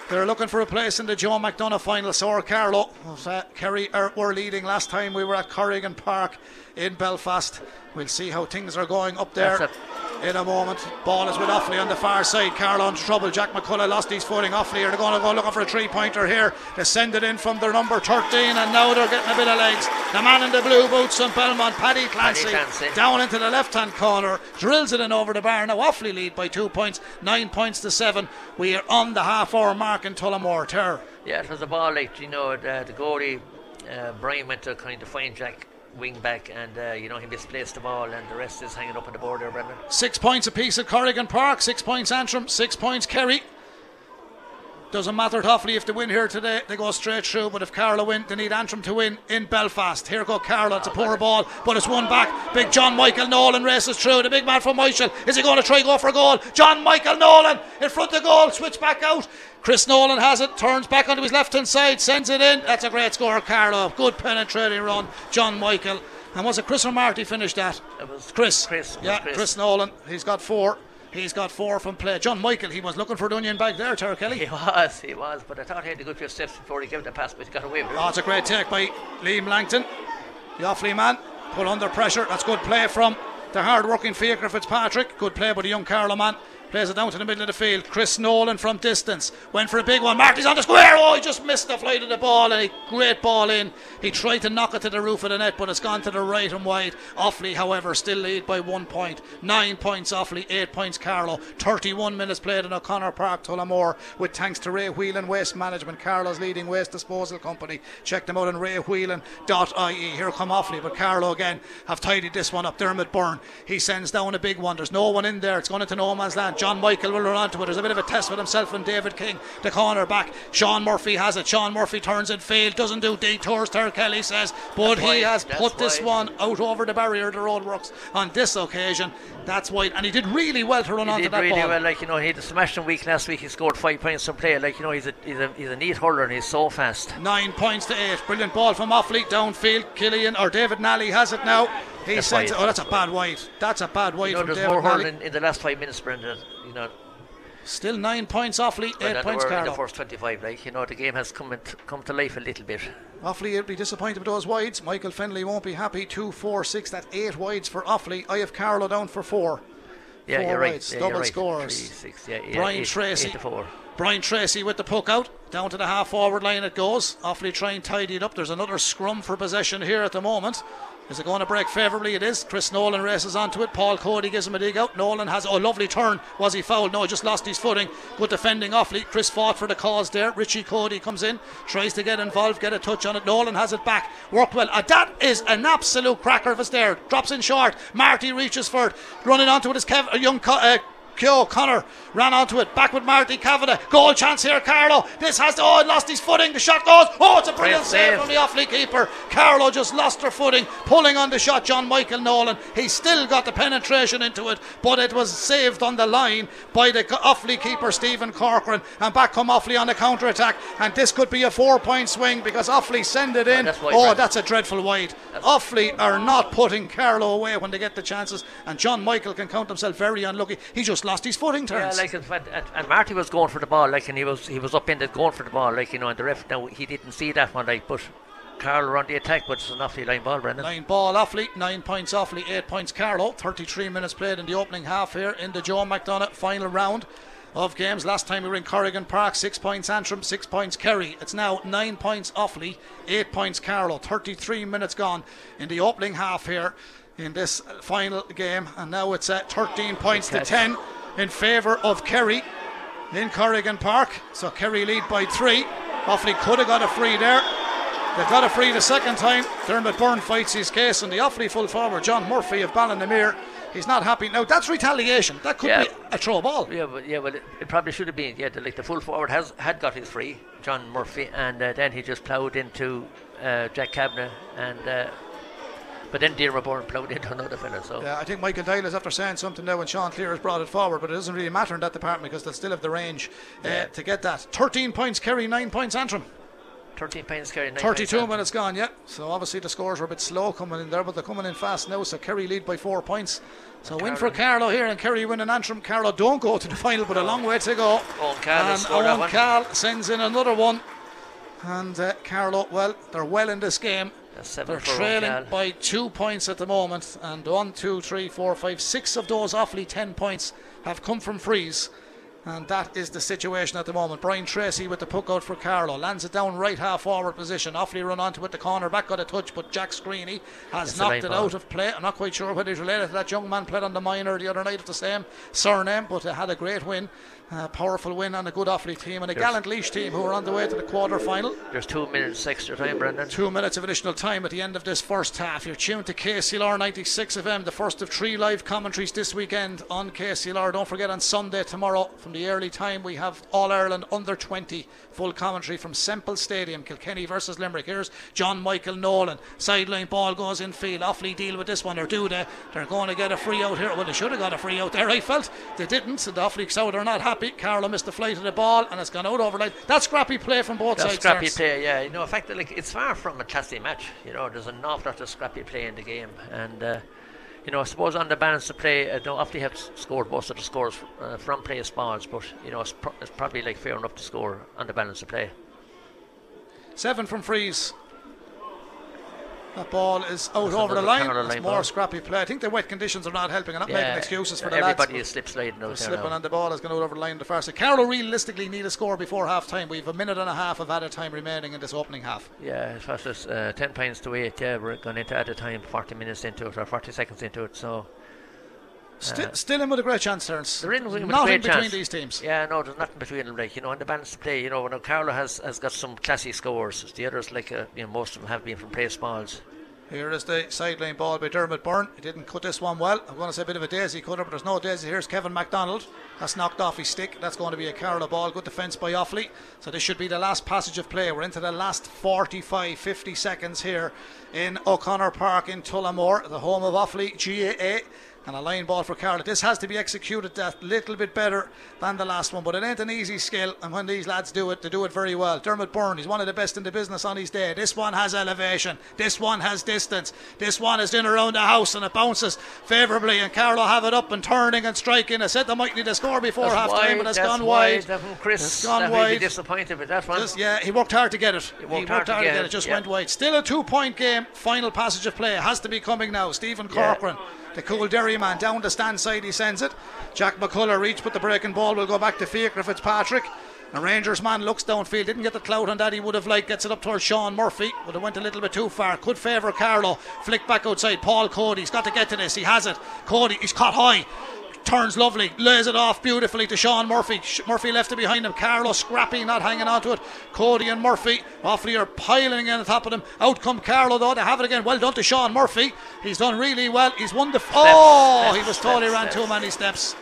They're looking for a place in the Joe McDonagh final. So are Carlow. Uh, Kerry are, were leading last time we were at Corrigan Park in Belfast. We'll see how things are going up there in a moment. Ball is with Offaly on the far side. Carlow into trouble. Jack McCullough lost his footing. Offaly are going to go looking for a three pointer here. They send it in from their number 13 and now they're getting a bit of legs. The man in the blue boots from Belmont, Paddy Clancy, Clancy. down into the left hand corner, drills it in over the bar. Now Offaly lead by two points, nine points to seven. We are on the half hour mark in Tullamore. Ter. Yeah, it was a ball like you know the, the goalie uh, Brian went to kind of find Jack wing back, and uh, you know he misplaced the ball, and the rest is hanging up on the board there, Brendan. Six points apiece at Corrigan Park, six points Antrim, six points Kerry. Doesn't matter Offaly if they win here today, they go straight through. But if Carlow win, they need Antrim to win in Belfast. Here go Carlow, it's a poor ball, but it's one back. Big John Michael Nolan races through. The big man from Michael. Is he going to try go for a goal? John Michael Nolan in front of the goal, switch back out. Chris Nolan has it, turns back onto his left hand side, sends it in. That's a great score, Carlow. Good penetrating run, John Michael. And was it Chris or Marty finished that? It was Chris. Chris. Yeah, Chris. Nolan. He's got four. He's got four from play. John Michael, he was looking for the onion bag there, Tara Kelly. He was, he was, but I thought he had a good few steps before he gave the pass, but he got away with it. Oh, it's a great take by Liam Langton. The Offaly man put under pressure. That's good play from the hard working Fiacre Fitzpatrick. Good play by the young Carlow man. Plays it down to the middle of the field. Chris Nolan from distance. Went for a big one. Marty's on the square. Oh, he just missed the flight of the ball and a great ball in. He tried to knock it to the roof of the net, but it's gone to the right and wide. Offaly, however, still lead by one point. Nine points Offaly, eight points Carlow. 31 minutes played in O'Connor Park, Tullamore, with thanks to Ray Whelan Waste Management, Carlow's leading waste disposal company. Check them out on raywhelan.ie. Here come Offaly, but Carlow again have tidied this one up. Dermot Byrne, he sends down a big one. There's no one in there. It's going into no man's land. John Michael will run onto it. There's a bit of a test with himself and David King, the corner back. Sean Murphy has it. Sean Murphy turns and failed. Doesn't do detours, Ter Kelly says. But That's he has That's put this one out over the barrier the roadworks on this occasion. That's wide. And he did really well to run He onto did that really ball. well, like you know, he had smashed him week last week. He scored five points from play. Like you know, he's a he's a he's a neat hurler and he's so fast. Nine points to eight. Brilliant ball from Offaly downfield. Killian or David Nally has it now. He That's sends it. Oh, that's a bad wide. That's a bad wide You know, from there's David more hurling in the last five minutes, Brendan. You know, Still nine points Offaly, eight points were in the first 25. Like you know, the game has come into, come to life a little bit. Offaly will be disappointed with those wides. Michael Fennelly won't be happy. Two, four, six. That's eight wides for Offaly. I have Carlow down for four. Yeah, Four you're right. yeah, double you're right. scores. Three, six, yeah, yeah, Brian eight, Tracy. eight to four. Brian Tracy with the puck out. Down to the half forward line it goes. Offaly try and tidy it up. There's another scrum for possession here at the moment. Is it going to break favourably? It is. Chris Nolan races onto it. Paul Cody gives him a dig out. Nolan has oh lovely turn. Was he fouled? No, he just lost his footing. Good defending Offaly. Chris fought for the cause there. Richie Cody comes in, tries to get involved, get a touch on it. Nolan has it back. Worked well. Uh, that is an absolute cracker if it's there. Drops in short. Marty reaches for it. Running onto it is Kev, a young. Co- uh, Kyo Connor ran onto it. Back with Marty Kavanagh. Goal chance here, Carlow. This has to. oh, he lost his footing. The shot goes. Oh, it's a brilliant save save. from the Offaly keeper. Carlow just lost her footing, pulling on the shot. John Michael Nolan. He still got the penetration into it, but it was saved on the line by the Offaly keeper Stephen Corcoran. And back come Offaly on the counter attack. And this could be a four-point swing because Offaly send it in. that's wide, oh, that's a dreadful wide. Offaly are not putting Carlow away when they get the chances, and John Michael can count himself very unlucky. He just lost his footing Yeah, turns. like in and, and Marty was going for the ball, like, and he was he was up in it going for the ball, like you know, and the ref now he didn't see that one, like, but Carl on the attack, but it's an Offaly line ball, Brendan. Nine ball Offaly, nine points Offaly, eight points Carlow. 33 minutes played in the opening half here in the Joe McDonagh final round of games. Last time we were in Corrigan Park, six points Antrim, six points Kerry. It's now nine points Offaly, eight points Carlow. 33 minutes gone in the opening half here in this final game, and now it's at 13 points to 10 in favour of Kerry in Corrigan Park. So Kerry lead by three. Offaly could have got a free there. They've got a free the second time. Dermot Byrne fights his case, and the Offaly full forward, John Murphy of Ballinamere, he's not happy. Now, that's retaliation. That could Yeah. be a throw ball. Yeah, but yeah, well, it, it probably should have been. Yeah, the, like the full forward has had got his free, John Murphy, and uh, then he just ploughed into uh, Jack Kavanagh, and uh, but then Dean Bourne ploughed into another fella. So Yeah, I think Michael Doyle is after saying something now when Sean Cleere has brought it forward, but it doesn't really matter in that department because they'll still have the range uh, Yeah. to get that. 13 points Kerry, 9 points Antrim. 13 points carry. 32 minutes gone, yeah. So obviously the scores were a bit slow coming in there, but they're coming in fast now. So Kerry lead by four points. So win for Carlow here, and Kerry win in Antrim. Carlow don't go to the final, but a long way to go. Owen has and Owen sends in another one. And uh, Carlow, well, they're well in this game. They're trailing Cal. by two points at the moment, and one, two, three, four, five, six of those Offaly ten points have come from frees. And that is the situation at the moment. Brian Tracy with the puck out for Carlow. Lands it down right half forward position. Offaly run onto it. The corner back got a touch, but Jack Screeney has It's knocked it ball. out of play. I'm not quite sure whether he's related to that young man played on the minor the other night at the same surname, but had a great win. A powerful win on a good Offaly team and a There's- gallant Laois team who are on the way to the quarter final. There's two minutes extra time, Brendan. Two minutes of additional time at the end of this first half. You're tuned to KCLR 96 FM, the first of three live commentaries this weekend on KCLR. Don't forget on Sunday tomorrow from the early time we have All Ireland under 20 full commentary from Semple Stadium, Kilkenny versus Limerick. Here's John Michael Nolan. Sideline ball goes in field. Offaly deal with this one or do they? They're going to get a free out here. Well, they should have got a free out there. I felt they didn't. And the Offaly South are not happy. Carlow missed the flight of the ball and it's gone out over line. That's scrappy play from both That's sides. scrappy Terence. play, yeah. You know, in fact, like it's far from a classy match. You know, there's an awful lot of scrappy play in the game, and uh, you know, I suppose on the balance of play, uh, no, Offaly have scored most of the scores uh, from play balls, but you know, it's, pro- it's, probably like fair enough to score on the balance of play. Seven from frees. That ball is out That's over the line. It's more ball. scrappy play. I think the wet conditions are not helping. I'm not yeah, making excuses for the everybody lads. Everybody is slip sliding out Slipping and the ball is going out over the line the far side. Carlow realistically need a score before half time. We've a minute and a half of added time remaining in this opening half. Yeah, as fast as uh, 10 points to 8. Yeah, we're going into added time, 40 minutes into it, or 40 seconds into it. So Still, uh, still in with a great chance, Terence. They're in with a great between chance. these teams. Yeah, no, there's nothing between them. Like you know, on the balance of play, you know, when Carlow has has got some classy scores. The others, like uh, you know, most of them have been from play smalls. Here is the sideline ball by Dermot Byrne. He didn't cut this one well. I'm going to say a bit of a daisy cutter, but there's no daisy. Here's Kevin MacDonald. That's knocked off his stick. That's going to be a Carlow ball. Good defence by Offaly. So this should be the last passage of play. We're into the last 45, 50 seconds here in O'Connor Park in Tullamore, the home of Offaly GAA and a line ball for Carlow. This has to be executed that little bit better than the last one, but it ain't an easy skill. And when these lads do it, they do it very well. Dermot Byrne, he's one of the best in the business on his day. This one has elevation. This one has distance. This one is in around the house and it bounces favourably. And Carlow have it up and turning and striking. I said they might need a score before half time, but it's gone wide. wide. Chris, it's gone wide. disappointed with that one. Just, yeah, he worked hard to get it. He worked, he worked hard, hard, to get, it. it. Just yeah. went wide. Still a two-point game. Final passage of play has to be coming now. Stephen Corcoran. Yeah the Coolderry man down the stand side, he sends it. Jack McCullough reach, but the breaking ball will go back to Fiacre Fitzpatrick. The Rangers man looks downfield, didn't get the clout on that he would have liked, gets it up towards Sean Murphy, but it went a little bit too far. Could favour Carlow. Flick back outside. Paul Cody, he's got to get to this. He has it. Cody, he's caught high turns lovely, lays it off beautifully to Sean Murphy. Murphy left it behind him. Carlow scrappy, not hanging on to it. Cody and Murphy, Offaly are piling in on top of them. Out come Carlow though. They have it again. Well done to Sean Murphy. He's done really well. He's won the. F- oh, he was told he ran too many steps.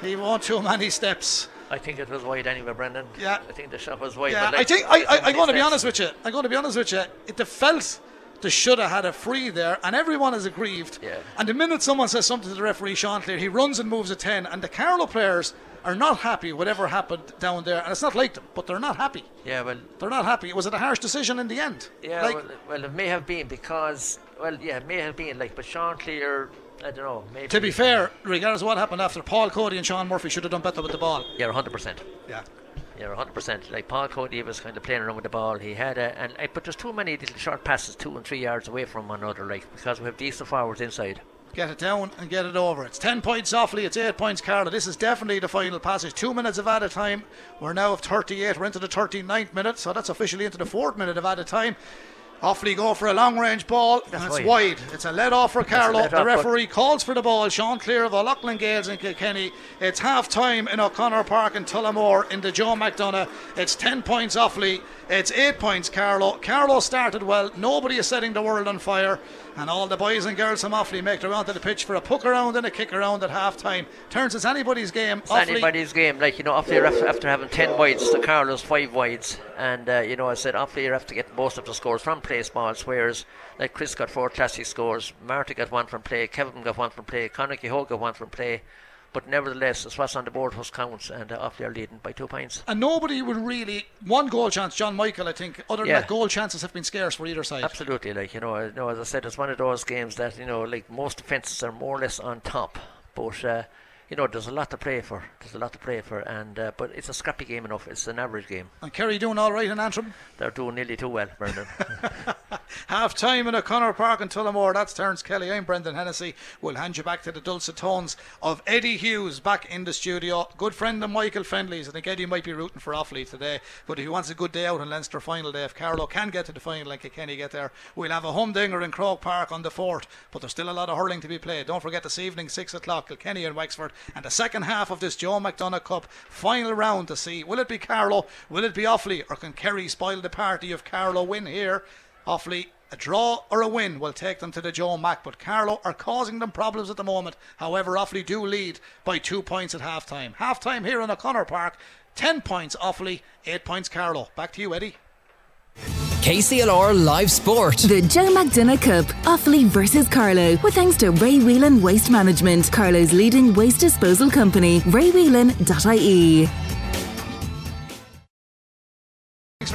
He won too many steps. I think it was wide anyway, Brendan. Yeah. I think the shot was wide. Yeah, I think I, I, I'm going to be honest with you. I'm going to be honest with you. It felt they should have had a free there, and everyone is aggrieved. Yeah. And the minute someone says something to the referee, Sean Cleere, he runs and moves a 10, and the Carlow players are not happy whatever happened down there, and it's not like them, but they're not happy. Yeah, well, they're not happy. Was it a harsh decision in the end? Yeah, like, well, well, it may have been because, well, yeah, it may have been like, but Sean Cleere. I don't know. Maybe. To be fair, regardless of what happened after, Paul Cody and Sean Murphy should have done better with the ball. Yeah, 100%. Yeah. Yeah, 100%. Like Paul Cody was kind of playing around with the ball. He had a, and but there's too many little short passes, two and three yards away from one another, like because we have decent forwards inside. Get it down and get it over. It's 10 points Offaly, it's 8 points Carlow. This is definitely the final passage. Two minutes of added time. We're now of 38. We're into the 39th minute, so that's officially into the fourth minute of added time. Offaly go for a long range ball. That's and it's wide. wide. It's a let off for Carlow. The referee calls for the ball. Sean Cleere of O'Loughlin Gaels in Kilkenny. It's half time in O'Connor Park in Tullamore in the Joe McDonagh. It's 10 points Offaly. It's 8 points Carlow. Carlow started well. Nobody is setting the world on fire and all the boys and girls from Offaly make their way onto the pitch for a puck around and a kick around at half time. Turns it's anybody's game. It's Offaly anybody's game. Like, you know, Offaly after, after having 10 wides, the Carlow's 5 wides. And, uh, you know, I said Offaly have to get most of the scores from play smalls, whereas, like, Chris got four classic scores, Marty got one from play, Kevin got one from play, Conor Kehoe got one from play. But nevertheless, it's what's on the board was counts, and uh, off they're leading by two points. And nobody would really one goal chance. John Michael, I think. Other than yeah. that, goal chances have been scarce for either side. Absolutely, like you know, you know, as I said, it's one of those games that you know, like most defenses are more or less on top, but. Uh, you know, there's a lot to play for. There's a lot to play for, and uh, but it's a scrappy game enough. It's an average game. And Kerry doing all right in Antrim? They're doing nearly too well, Brendan. Half time in O'Connor Park in Tullamore. That's Terence Kelly. I'm Brendan Hennessy. We'll hand you back to the dulcet tones of Eddie Hughes back in the studio. Good friend of Michael Fennelly's. I think Eddie might be rooting for Offaly today, but if he wants a good day out in Leinster final day, if Carlow can get to the final like Kenny get there, we'll have a humdinger in Croke Park on the 4th. But there's still a lot of hurling to be played. Don't forget this evening, 6 o'clock, Kilkenny and Wexford, and the second half of this Joe McDonagh Cup final round to see will it be Carlow, will it be Offaly, or can Kerry spoil the party if Carlow win here? Offaly a draw or a win will take them to the Joe Mac, but Carlow are causing them problems at the moment. However, Offaly do lead by two points at half time. Half time here in O'Connor Park, 10 points Offaly, 8 points Carlow. Back to you, Eddie. KCLR Live Sport. The Joe McDonagh Cup, Offaly versus Carlow, with thanks to Ray Whelan Waste Management, Carlow's leading waste disposal company, raywhelan.ie.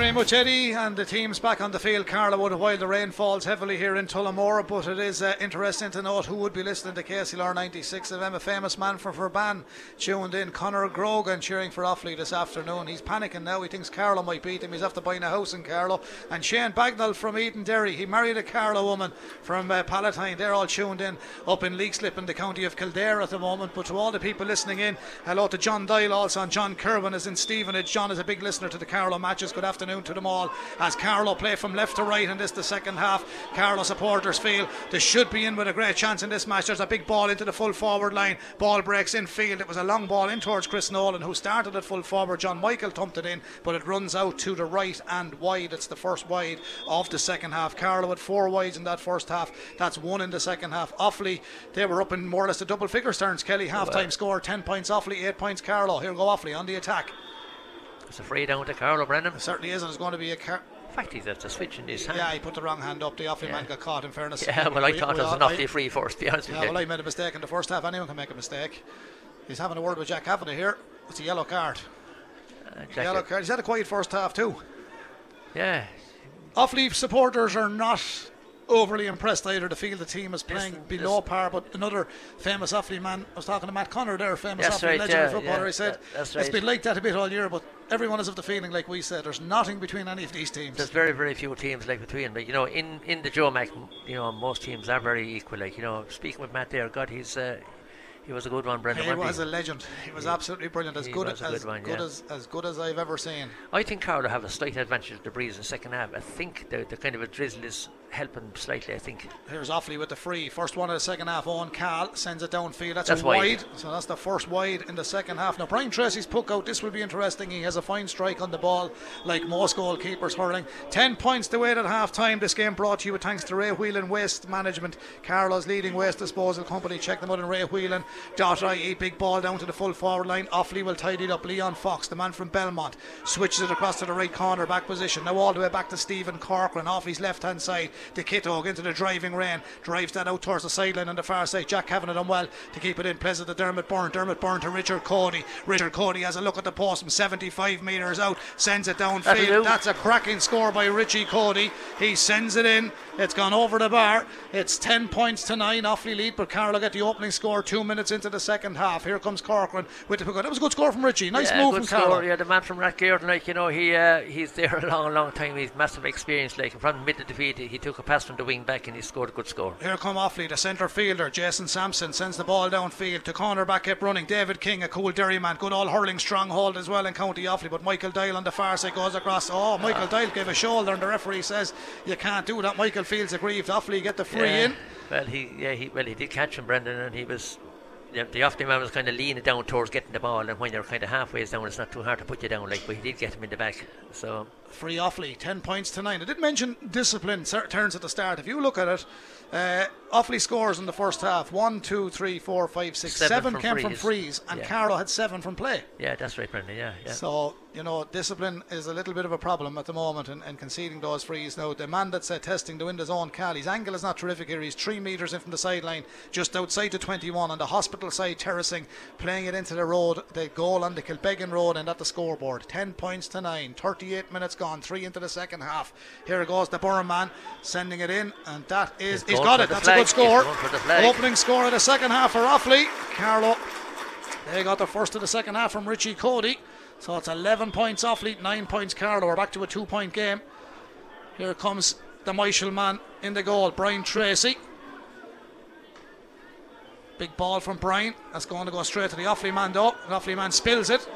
very much, Eddie. And the team's back on the field, Carlowood, while the rain falls heavily here in Tullamore. But it is uh, interesting to note who would be listening to KCLR 96 of them. A famous man from Verban tuned in, Conor Grogan, cheering for Offaly this afternoon. He's panicking now. He thinks Carlow might beat him. He's after buying a house in Carlow. And Shane Bagnall from Edenderry. He married a Carlow woman from uh, Palatine. They're all tuned in up in Leixlip in the county of Kildare at the moment. But to all the people listening in, hello to John Doyle also. And John Kerwin is in Stevenage. John is a big listener to the Carlow matches. Good afternoon to them all. As Carlow play from left to right in this the second half, Carlow supporters feel they should be in with a great chance in this match. There's a big ball into the full forward line. Ball breaks in field. It was a long ball in towards Chris Nolan, who started at full forward. John Michael thumped it in, but it runs out to the right and wide. It's the first wide of the second half. Carlow with four wides in that first half. That's one in the second half. Offaly, they were up in more or less the double figure turns. Kelly half time score 10 points Offaly, 8 points Carlow. Here go Offaly on the attack. It's a free down to Carlow Brendan. It certainly is, and it's going to be a car- In fact, he's switch in his hand. Yeah, he put the wrong hand up. The Offaly Yeah. man got caught. In fairness. Yeah, well, I We- thought we it was an Offaly free first, to be honest with Yeah, you. well, I made a mistake in the first half. Anyone can make a mistake. He's having a word with Jack Kavanagh here. It's a yellow card. Uh, Jack- Yellow card. He's had a quiet first half too. Yeah, Offaly supporters are not overly impressed either to feel the team is playing Listen, below listen. par. But another famous Offaly man, I was talking to Matt Connor there, famous That's Offaly right, legendary yeah, footballer. yeah, he said that- that's it's right. been like that a bit all year, but everyone is of the feeling, like we said, there's nothing between any of these teams. there's very, very few teams like between. But you know, in in the Joe Mac, you know, most teams are very equal. Like you know, speaking with Matt there, God, he's uh, he was a good one, Brendan. He was a legend. He was absolutely brilliant. As good as good one, good yeah. as as good as I've ever seen. I think Carlow have a slight advantage of the breeze in the second half. I think the, the kind of a drizzle is helping slightly. I think. Here's Offaly with the free. First one of the second half. Eoghan Cahill sends it downfield. That's, That's wide. wide. So that's the first wide in the second half. Now, Brian Tracy's puck out. This will be interesting. He has a fine strike on the ball, like most goalkeepers hurling. 10 points to wait at half time. This game brought to you with thanks to Ray Whelan Waste Management, Carlow's leading waste disposal company. Check them out on raywhelan.ie. Big ball down to the full forward line. Offaly will tidy it up. Leon Fox, the man from Belmont, switches it across to the right corner back position. Now all the way back to Stephen Corcoran off his left hand side. The Kitog into the driving rain. Drives that out towards the sideline on the far side. Jack Kavanagh done well to keep it in. Plays it to Dermot Byrne. Dermot Byrne to Richard Cody. Richard Cody has a look at the post from 75 metres out. Sends it downfield. That's a cracking score by Richie Cody. He sends it in. It's gone over the bar. It's 10 points to 9. Offaly lead, but Carlow get the opening score two minutes into the second half. Here comes Corcoran with the pick. That was a good score from Richie. Nice yeah, move from Carlow. Yeah, the man from Rathgearden, like you know, he uh, he's there a long, long time. He's massive experience. Like from mid of the field, he, took a pass from the wing back and he scored a good score. Here come Offaly, the centre fielder, Jason Sampson, sends the ball downfield to corner back, kept running. David King, a Coolderry man, good all hurling stronghold as well in County Offaly. But Michael Doyle on the far side goes across. Oh, Michael Doyle gave a shoulder, and the referee says you can't do that. Michael feels aggrieved. Offaly get the free yeah. in. Well, he yeah he well he did catch him, Brendan, and he was. The, the off man was kind of leaning down towards getting the ball, and when you're kind of halfway down, it's not too hard to put you down. Like, but he did get him in the back. So Free Offaly, 10 points to 9. I did mention discipline turns at the start. If you look at it, uh, Offaly scores in the first half 1, 2, 3, 4, 5, 6, Seven 7 from came from frees. frees, and Yeah. Carlow had 7 from play. yeah, that's right, Brendan. Yeah, yeah. So, you know, discipline is a little bit of a problem at the moment in, in conceding those frees. Now, the man that's uh, testing the win his own Cal, his angle is not terrific here. He's three metres in from the sideline, just outside the 21 on the hospital side, terracing, playing it into the road, the goal on the Kilbeggan Road and at the scoreboard. 10 points to 9, 38 minutes gone, 3 into the second half. Here goes the Birr man, sending it in, and that is, He's he's got it. That's flag. a good score. He's going for the flag. Opening score of the second half for Offaly. Carlow they got the first of the second half from Richie Cody. So it's 11 points off lead, 9 points Carlow. We're back to a two point game. Here comes the Myshall man in the goal, Brian Tracy. Big ball from Brian. That's going to go straight to the Offaly man though. The Offaly man spills it.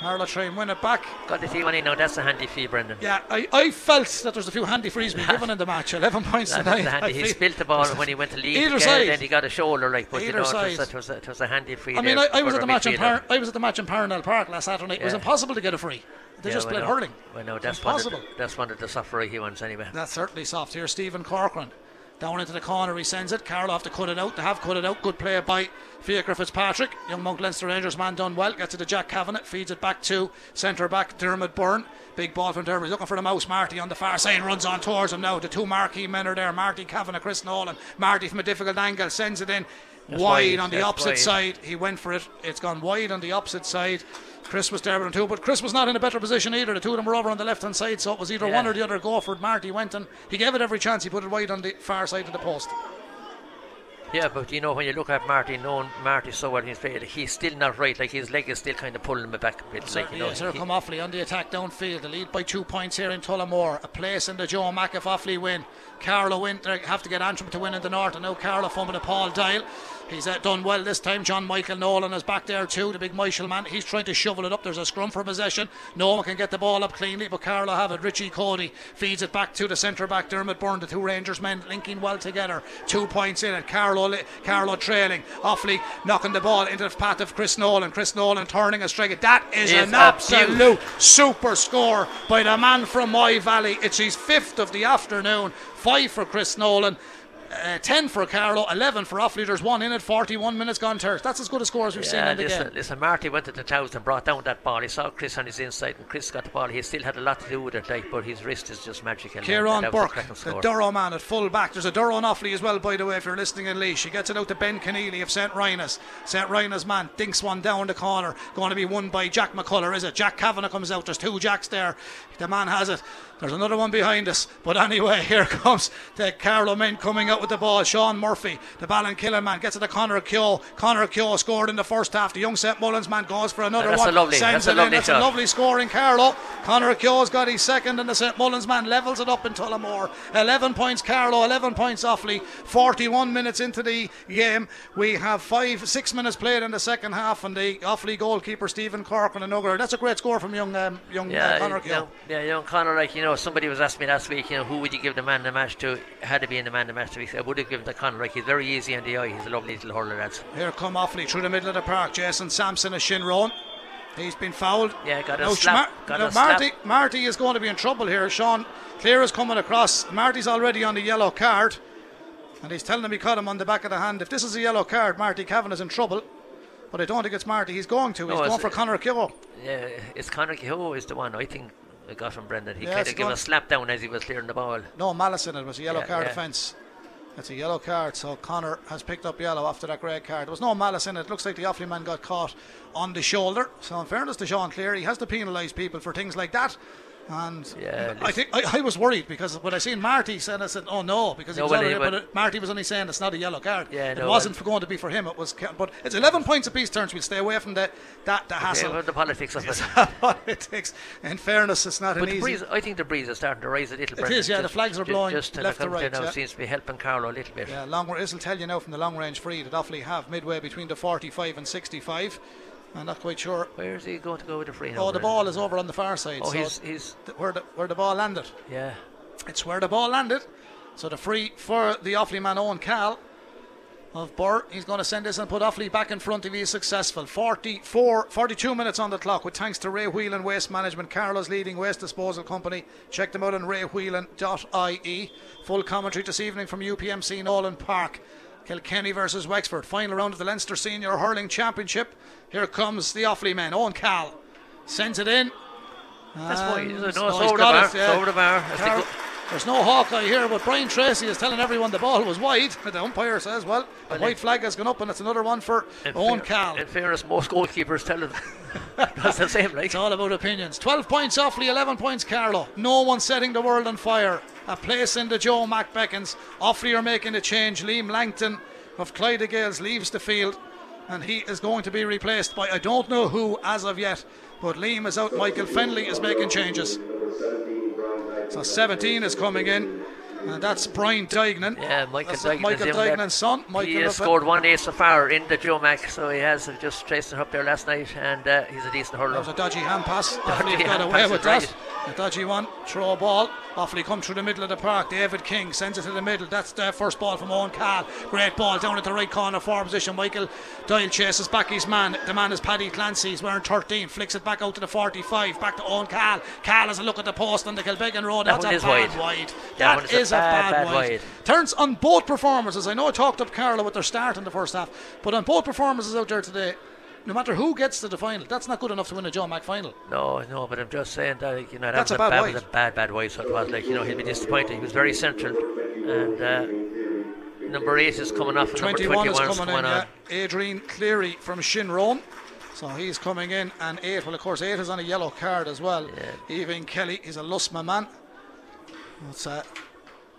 Carlow try and win it back. Got the team on in now. That's a handy fee, Brendan. Yeah, I, I felt that there's a few handy frees being given in the match. 11 points That tonight. handy. He spilt the ball when he went to lead. Either side. Then he got a shoulder, like, but you Either know, it was, side. a, it, was a, it was a handy free. I mean, I, I was at the match in. Par- I was at the match in Parnell Park last Saturday night. It was impossible to get a free. They Yeah, just played no. hurling. Well, no, that's one, of the, that's one of the softer he ones anyway. That's certainly soft. Here, Stephen Corcoran. Down into the corner, he sends it. Carlow have to cut it out. They have cut it out. Good play by Fiacre Fitzpatrick. Young Mount Leinster Rangers man done well. Gets it to Jack Kavanagh. Feeds it back to centre back Dermot Byrne. Big ball from Dermot. He's looking for the mouse. Marty on the far side runs on towards him now. The two marquee men are there. Marty Kavanagh, Chris Nolan. Marty from a difficult angle sends it in. Wide, wide, on the opposite wide. side. He went for it. It's gone wide on the opposite side. Chris was there with him too, but Chris was not in a better position either. The two of them were over on the left hand side, so it was either Yeah. one or the other go for it. Marty went and he gave it every chance. He put it wide on the far side of the post. Yeah, but you know when you look at Marty, knowing Marty so well, he's played, he's still not right. Like his leg is still kind of pulling him back a bit. Like you know, yes, here he- come Offaly on the attack downfield. The lead by two points here in Tullamore. A place in the Joe Offaly win. Carlow win. They have to get Antrim to win in the north. And now Carlow fumbling to Paul Doyle. He's uh, done well this time. John Michael Nolan is back there too, the big Myshall man. He's trying to shovel it up. There's a scrum for possession. No one can get the ball up cleanly, but Carlow have it. Richie Cody feeds it back to the centre back Dermot Byrne. The two Rangers men linking well together. Two points in it. Carlow, li- Carlow trailing. Offaly knocking the ball into the path of Chris Nolan. Chris Nolan turning a strike. That is Is an a absolute super score by the man from My Valley. It's his fifth of the afternoon. Five for Chris Nolan. Uh, 10 for Carlow, 11 for Offaly. There's one in it, 41 minutes gone terse. That's as good a score as we've seen Yeah, in the listen, game. listen, Marty went to the toes and brought down that ball. He saw Chris on his inside, and Chris got the ball. He still had a lot to do with it, like, but his wrist is just magical. Kieran a Burke, the. Durrow man at full back. There's a Durrow and Offaly as well, by the way, if you're listening in Laois. He gets it out to Ben Conneely of St. Rynagh's. St. Rynagh's man dinks one down the corner. Going to be won by Jack McCullough, is it? Jack Kavanagh comes out. There's two Jacks there. The man has it. There's another one behind us. But anyway, here comes the Carlow men coming out with the ball. Sean Murphy, the Ballinkillen man, gets it to Connor Keogh. Connor Keogh scored in the first half. The young St. Mullins man goes for another That's a one. lovely- Sends that's a lovely That's a lovely score in Carlow. Connor Keogh's got his second, and the St Mullins man levels it up in Tullamore. 11 points Carlow, 11 points Offaly. 41 minutes into the game. We have five, six minutes played in the second half, and the Offaly goalkeeper Stephen Cork, and Nugger. That's a great score from young um, young uh, Yeah, Connor Keogh. know, yeah, young Connor. Like you know, somebody was asking me last week. You know, who would you give the man the match to? Had to be in the man the match to. I would have given to Connor. Like he's very easy on the eye. He's a lovely little hurler. That's Here come Offaly through the middle of the park. Jason Sampson is Shinrone. He's been fouled. Yeah, got a Now, slap, Schmar- got now a slap. Marty, Marty is going to be in trouble here. Sean Cleere is coming across. Marty's already on the yellow card. And he's telling him he caught him on the back of the hand. If this is a yellow card, Marty Kavanagh is in trouble. But I don't think it's Marty. He's going to. He's No, going for Conor Keogh. yeah. It's Connor Kehoe is the one. I think I got from Brendan. He Yeah, kind of gave a slap down as he was clearing the ball. No malice in it. It was a yellow Yeah, card yeah. offence. It's a yellow card, so Connor has picked up yellow after that red card. There was no malice in it. It looks like the Offaly man got caught on the shoulder. So, in fairness to Sean Cleere, he has to penalise people for things like that. And Yeah, I think I, I was worried because when I seen Marty said, I said, "Oh no," because he No, already, but well- Marty was only saying it's not a yellow card. Yeah, it no, wasn't going to be for him. It was, but it's 11 points apiece. Turns we'll stay away from the that the hassle. well, the politics of it. politics. In fairness, it's not But an easy. breeze, I think the breeze is starting to rise a little. It Brendan. is, yeah, the flags are blowing just left to right, Now yeah. seems to be helping Carlow a little bit. Yeah, long. This will tell you now from the long range free that Offaly have midway between the 45 and 65. I'm not quite sure. Where is he going to go with the free? Oh, the ball is over on the far side. Oh, so he's he's th- where the where the ball landed. yeah. It's where the ball landed. So the free for the Offaly man Eoghan Cahill of Birr. He's going to send this and put Offaly back in front if he is successful. 44, 42 minutes on the clock with thanks to Ray Whelan Waste Management, Carlow's leading waste disposal company. Check them out on raywhelan.ie. Full commentary this evening from UPMC Nolan Park. Kilkenny versus Wexford. Final round of the Leinster Senior Hurling Championship. Here comes the Offaly men. Eoghan Cahill sends it in. That's why. No, it's he's over oh, the bar. it, yeah. Over the bar. They Car- go- There's no Hawkeye here, but Brian Tracy is telling everyone the ball was wide. The umpire says, well, the Well, white flag has gone up, and it's another one for Eoghan Cahill. In fairness, most goalkeepers tell it. That's the same. Like It's all about opinions. 12 points Offaly, 11 points Carlow. No one setting the world on fire. A place in the Joe Mac beckons. Offaly are making a change. Liam Langton of Clodiagh Gaels leaves the field, and he is going to be replaced by I don't know who as of yet, but Liam is out. Michael Fennelly is making changes. So 17 is coming in, and that's Brian Dignan. Yeah, Michael That's Dignan. Michael is in there. Dignan's son. Michael he has scored one ace so far in the Joe Mac, so he has just traced it up there last night, and uh, he's a decent hurler. That was a dodgy hand pass. Dodgy got away with that. right. A dodgy one. Throw a ball. Offaly come through the middle of the park. David King sends it to the middle. That's the first ball from Eoghan Cahill. Great ball down at the right corner, forward position. Michael Doyle chases back his man. The man is Paddy Clancy. He's wearing 13. Flicks it back out to the 45. Back to Eoghan Cahill. Cahill has a look at the post on the Kilbeggan Road. That That's a is wide. wide. That That is a bad, bad, bad wide. wide. Turns on both performances. I know I talked up Carlow with their start in the first half, but on both performances out there today, no matter who gets to the final, that's not good enough to win a Joe Mac final. No, no, but I'm just saying that like, you know that That's was a bad wide. was a bad, bad wide. So it was like you know he'll be disappointed. He was very central, and uh, Number eight is coming off. Number 21 is 21 coming in, on. yeah. Adrian Cleary from Shinrone. So he's coming in, and eight. Well, of course, eight is on a yellow card as well. Yeah. Even Kelly is a Lusmagh man. What's that?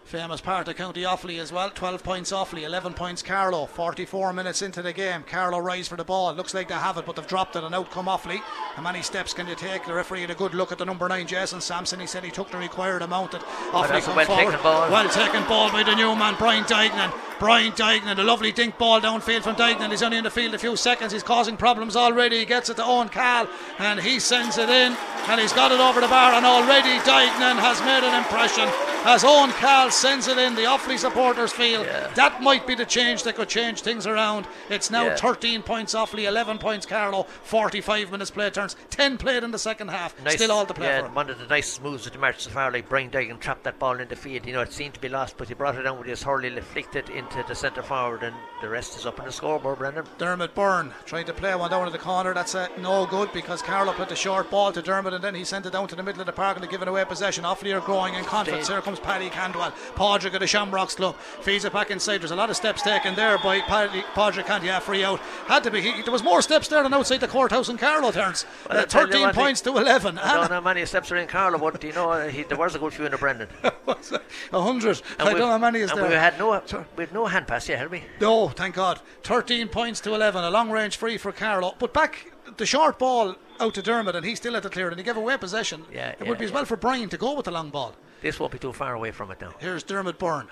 Famous part of County Offaly as well. 12 points Offaly, 11 points Carlow. 44 minutes into the game. Carlow rise for the ball. Looks like they have it, but they've dropped it, and out come Offaly. How many steps can you take? The referee had a good look at the number nine, Jason Sampson. He said he took the required amount. That Offaly come well-taken forward. ball. Well taken ball by the new man, Brian Dignan. Brian Dignan, a lovely dink ball downfield from Dignan. He's only in the field a few seconds. He's causing problems already. He gets it to Eoghan Cahill and he sends it in and he's got it over the bar. And already Dignan has made an impression as Eoghan Cahill sends it in. The Offaly supporters feel Yeah. that might be the change that could change things around. It's now Yeah. 13 points Offaly, 11 points Carlow, 45 minutes play turns, 10 played in the second half. Nice, Still all to play yeah, one of the nice moves of the match so far, like Brian Dignan trapped that ball in the field. You know, it seemed to be lost, but he brought it down with his hurley, flicked it into the centre forward, and the rest is up in the scoreboard, Brendan. Dermot Byrne trying to play one down to the corner. That's uh, no good because Carlow put the short ball to Dermot and then he sent it down to the middle of the park and they're giving away possession. Offaly are growing in confidence. Here comes Paddy Candwell. Padraig of the Shamrocks Club feeds it back inside. There's a lot of steps taken there by Padraig Canty. Yeah, free out. Had to be. He, there was more steps there than outside the courthouse in Carlow turns. Well, Uh, I tell you 13 what, he- points to 11. I don't know how many steps are in Carlow, but you know, he, there was a good few in the Brendan. A hundred. I don't know how many is and there. we had no, we had no hand pass, yeah, had we? No, thank God. 13 points to 11. A long range free for Carlow. But back the short ball out to Dermot and he still had to clear it and he gave away possession. Yeah, it yeah, would be as yeah. well for Brian to go with the long ball. This won't be too far away from it now. Here's Dermot Byrne.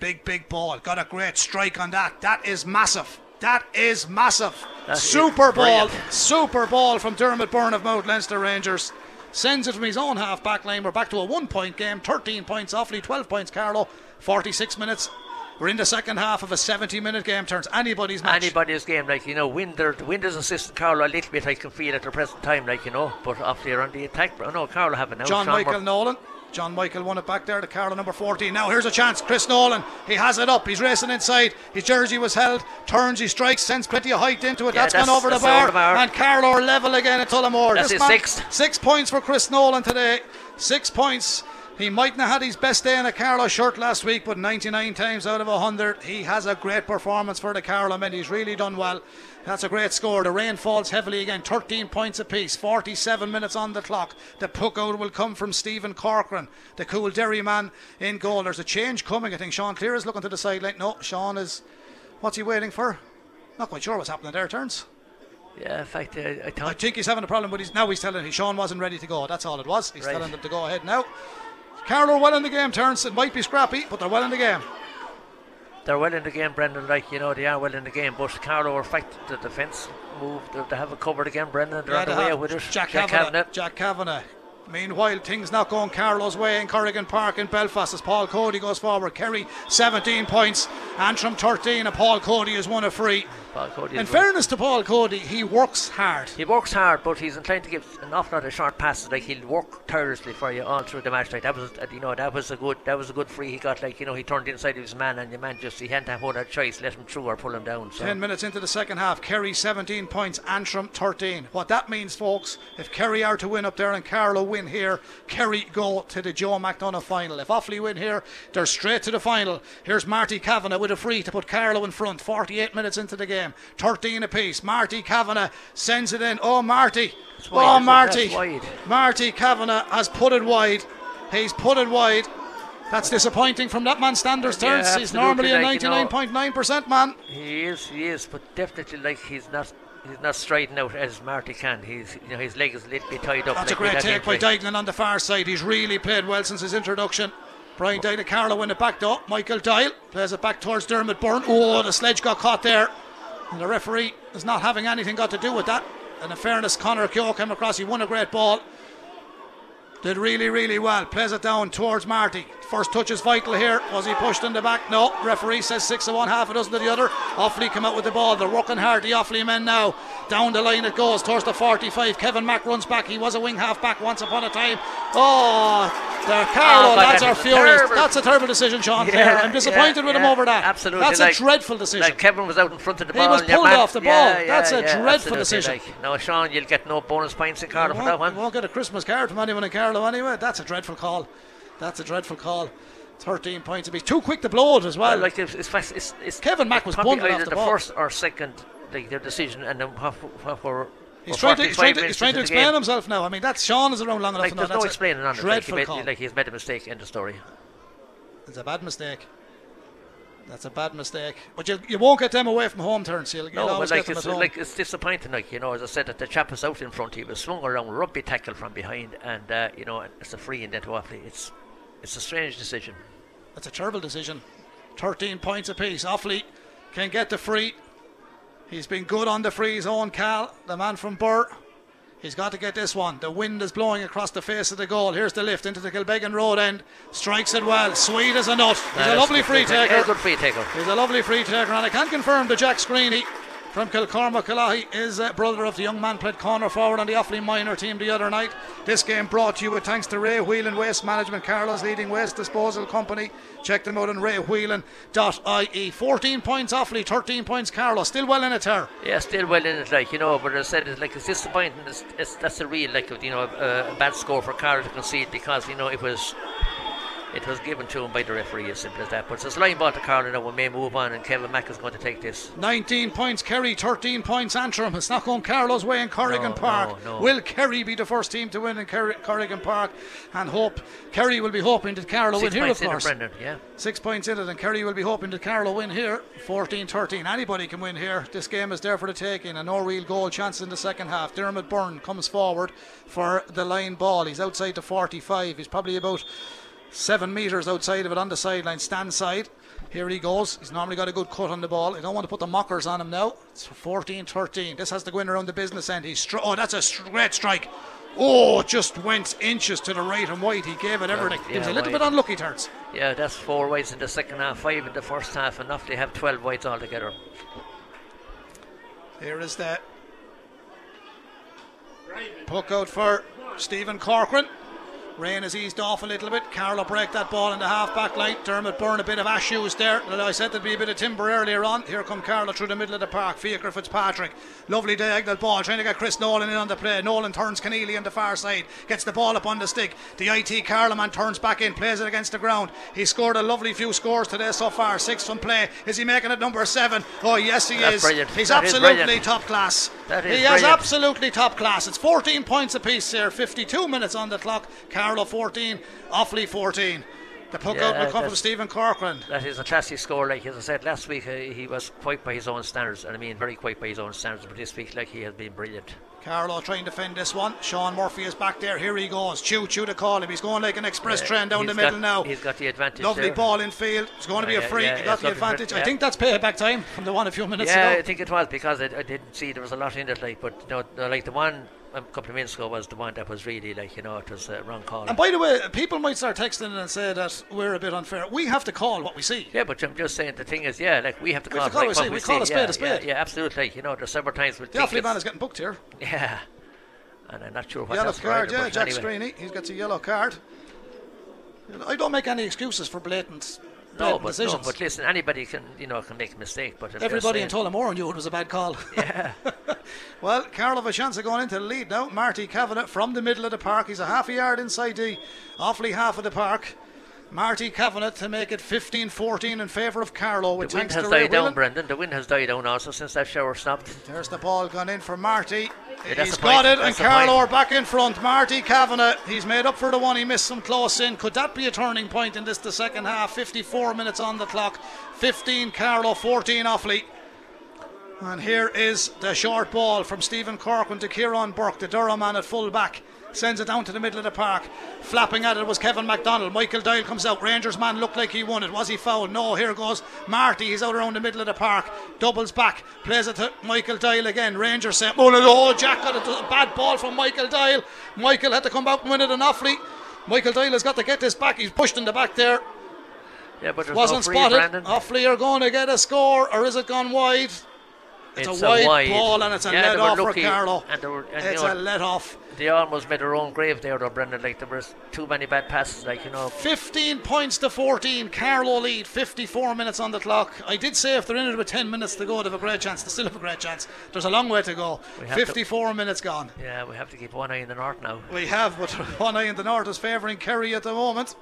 Big, big ball. Got a great strike on that. That is massive. That is massive. That's super ball. brilliant. Super ball from Dermot Byrne of Mount Leinster Rangers. Sends it from his own half back line. We're back to a one point game. 13 points Offaly, 12 points Carlow. 46 minutes. We're in the second half of a 70 minute game. Turns anybody's match. Anybody's game, like you know, Winder, the Wind doesn't assist Carlow a little bit. I can feel at the present time, like you know, but after you're on the attack, oh, no, Carlow have now. John Michael Mur- Nolan. John Michael won it back there to Carlow number 14. Now here's a chance. Chris Nolan. He has it up. He's racing inside. His jersey was held. Turns, he strikes, sends plenty of height into it. Yeah, that's gone that's- over the bar. the bar. And Carlow are level again at Tullamore. That's This his man- sixth. Six points for Chris Nolan today. Six points. He mightn't have had his best day in a Carlow shirt last week, but 99 times out of 100, he has a great performance for the Carlow men. He's really done well. That's a great score. The rain falls heavily again, 13 points apiece, 47 minutes on the clock. The puck out will come from Stephen Corcoran, the Coolderry man in goal. There's a change coming. I think Sean Cleere is looking to the sideline. No, Sean is. What's he waiting for? Not quite sure what's happening there. Turns. Yeah, in fact, I I thought think he's having a problem, but he's now he's telling him Sean wasn't ready to go. That's all it was. He's Right. telling them to go ahead now. Carlow are well in the game. Turns. It might be scrappy, but they're well in the game. They're well in the game, Brendan. Like you know, they are well in the game, but Carlow are fighting the defence move. They, have it covered again, Brendan. They're on they the way with it. Jack, Jack Kavanagh. Kavanagh. Jack Kavanagh. Meanwhile, things not going Carlow's way in Corrigan Park in Belfast as Paul Cody goes forward. Kerry 17 points, Antrim 13, and Paul Cody has won a free. Paul Cody In fairness to Paul Cody, he works hard. He works hard, but he's inclined to give an awful lot of short passes. Like he'll work tirelessly for you all through the match. Like that was, uh, you know, that was a good, that was a good free he got. Like you know, he turned inside of his man, and the man just he hadn't had a choice, let him through or pull him down. So 10 minutes into the second half, Kerry 17 points, Antrim 13. What that means, folks, if Kerry are to win up there and Carlow win here, Kerry go to the Joe McDonagh final. If Offaly win here, they're straight to the final. Here's Marty Kavanagh with a free to put Carlow in front. 48 minutes into the game, 13 apiece. Marty Kavanagh sends it in. Oh, Marty. oh? Marty. Marty Kavanagh has put it wide. He's put it wide. That's disappointing from that man standards. Yeah, turns. He's normally a like, you know. 99.9% man. he is, he is, but definitely like he's not. He's not striding out as Marty can. He's, you know, his leg is a little bit tied up. That's like a great take by injury. On the far side. He's really played well since his introduction. Brian Dial Carlow in the back door. Michael Doyle plays it back towards Dermot Byrne. Oh, the sledge got caught there. And the referee is not having anything got to do with that. And in fairness, Connor Keogh came across. He won a great ball. Did really, really well. Plays it down towards Marty. First touch is vital here. Was he pushed in the back? No. Referee says six of one, half a dozen of the other. Offaly come out with the ball. They're working hard. The Offaly men now. Down the line it goes towards the 45. Kevin Mack runs back. He was a wing half back once upon a time. Oh, the Carlow Oh, lads are furious. terrible- That's a terrible decision, Sean. Yeah, I'm disappointed yeah, with him over that. Absolutely, That's like, a dreadful decision. Like Kevin was out in front of the ball. He was pulled off the ball. Yeah, yeah, That's a yeah, dreadful decision. Like, no, Sean, you'll get no bonus points in Cardiff for that one. you won't get a Christmas card from anyone in Carlow anyway. That's a dreadful call. That's a dreadful call. 13 points apiece. Too quick to blow it as well. Well, like it's, it's, it's, it's Kevin Mack was bundled off the the first or second, like their decision, and then what, what were. He's trying, to, he's, trying to, he's trying to explain game. himself now. I mean, that's Sean is around long enough Like there's no explaining on it. Like, he made, call. like he's made a mistake in the story. It's a bad mistake. That's a bad mistake. But you, you won't get them away from home turns. You'll, you'll No, but like it's like it's disappointing. Like you know, as I said, that the chap was out in front. He was swung around, rugby tackle from behind, and uh, you know, it's a free and then to Offaly. It's it's a strange decision. That's a terrible decision. 13 points apiece. Offaly can get the free. He's been good on the free zone, Cahill, the man from Birr. He's got to get this one. The wind is blowing across the face of the goal. Here's the lift into the Kilbeggan Road end. Strikes it well. Sweet as a nut. He's a lovely free taker. Yeah, taker. good free taker. He's a lovely free taker, and I can confirm that Jack Screeney from Kilcormac Killoughey is a brother of the young man played corner forward on the Offaly minor team the other night. This game brought to you with thanks to Ray Whelan Waste Management, Carlow's leading waste disposal company. Check them out on raywhelan.ie. 14 points Offaly, 13 points Carlos. Still well in it there. Yeah, still well in it, like you know. But as I said, it's like it's disappointing. It's, it's that's a real like you know a, bad score for Carl to concede because you know it was it was given to him by the referee as simple as that. But it's a line ball to Carl now. We may move on, and Kevin Mack is going to take this. 19 points Kerry, 13 points Antrim. It's not going Carlow's way in Corrigan No, Park. no, no. Will Kerry be the first team to win in Kerry, Corrigan Park? And hope Kerry will be hoping that Carlow win here, of it, course. Brendan. Yeah. Six points in it, and Kerry will be hoping that Carlow win here. 14 13. Anybody can win here. This game is there for the taking, and no real goal chance in the second half. Dermot Byrne comes forward for the line ball. He's outside the 45. He's probably about seven metres outside of it on the sideline, stand side. Here he goes. He's normally got a good cut on the ball. I don't want to put the mockers on him now. It's 14 13. This has to go in around the business end. He's oh, that's a great strike. Oh, just went inches to the right and wide. He gave it everything. he was a little wide. bit unlucky, turns. Yeah, that's four wides in the second half, five in the first half, and Offaly have 12 wides altogether. Here is that puck out for Stephen Corcoran. Rain has eased off a little bit. Carlow break that ball in the half back line. Dermot Byrne a bit of ash shoes there. I said there'd be a bit of timber earlier on. Here come Carlow through the middle of the park. Fiacre Fitzpatrick. Lovely diagonal ball. Trying to get Chris Nolan in on the play. Nolan turns Conneely on the far side. Gets the ball up on the stick. The IT Carlow man turns back in. Plays it against the ground. He scored a lovely few scores today so far. Six from play. Is he making it number seven? Oh, yes, he That's is. brilliant. He's That absolutely brilliant. top class. He is is absolutely top class. It's 14 points apiece here. 52 minutes on the clock. Carlow 14, Offaly 14. The puck Yeah, out will come from that's- Stephen Corcoran. That is a classy score. Like as I said last week, uh, he was quite by his own standards, and I mean very quite by his own standards. But this week, like he has been brilliant. Carlow trying to defend this one. Sean Murphy is back there. Here he goes. Chew, chew to call him. He's going like an express Uh, train down the he's middle got- now. He's got the advantage. Lovely there. ball in field. It's going to be Yeah, a free. yeah, he got the advantage. I think that's payback time from the one a few minutes ago. Yeah, I think it was because I, I didn't see there was a lot in it. Like, but you know, like the one a couple of minutes ago was the one that was really like you know it was a wrong call. And by the way, people might start texting and say that we're a bit unfair. We have to call what we see. yeah, but I'm just saying the thing is, yeah, like we have to We call, have to call like what we see. we We call see. a spade yeah, a spade. Yeah, yeah, absolutely. You know, there's several times with The tickets. man is getting booked here. Yeah, and I'm not sure what Yellow card, either, yeah, Jack anyway. He's got a yellow card. I don't make any excuses for blatant, No, blatant but, no, but listen, anybody can you know can make a mistake. But Everybody in Tullamore knew it was a bad call. Yeah. well, Carlow Vichanza going into the lead now. Marty Kavanagh from the middle of the park. He's a half a yard inside the Offaly half of the park. Marty Kavanagh to make it 15-14 in favour of Carlow with The wind thanks has died down, Brendan. The wind has died down also since that shower stopped. There's the ball gone in for Marty. Yeah, he's got it, and That's the Carlow are back in front. Marty Kavanagh, he's made up for the one he missed some close in. Could that be a turning point in this, the second half? 54 minutes on the clock. 15 Carlow, 14 Offaly. And here is the short ball from Stephen Corcoran to Kieran Burke, the Durrow man at full back. Sends it down to the middle of the park. Flapping at it was Kevin MacDonald. Michael Doyle comes out. Rangers man looked like he won it. Was he fouled? No. Here goes Marty. He's out around the middle of the park. Doubles back. Plays it to Michael Doyle again. Rangers set. Oh, no, oh Jack got a bad ball from Michael Doyle. Michael had to come out and win it an Offaly. Michael Doyle has got to get this back. He's pushed in the back there. Yeah, but Wasn't no spotted. Brandon. Offaly are going to get a score, or is it gone wide? It's, It's a, wide ball and it's a Yeah, let off for Carlow. And they were, and it's you a let off. they almost made their own grave there, though, Brendan. Like there was too many bad passes. Like you know, 15 points to 14. Carlow lead. 54 minutes on the clock. I did say if they're in it with 10 minutes to go, they have a great chance. They still have a great chance. There's a long way to go. We have to- 54 minutes gone. yeah, we have to keep one eye in the north now. We have, but one eye in the north is favouring Kerry at the moment.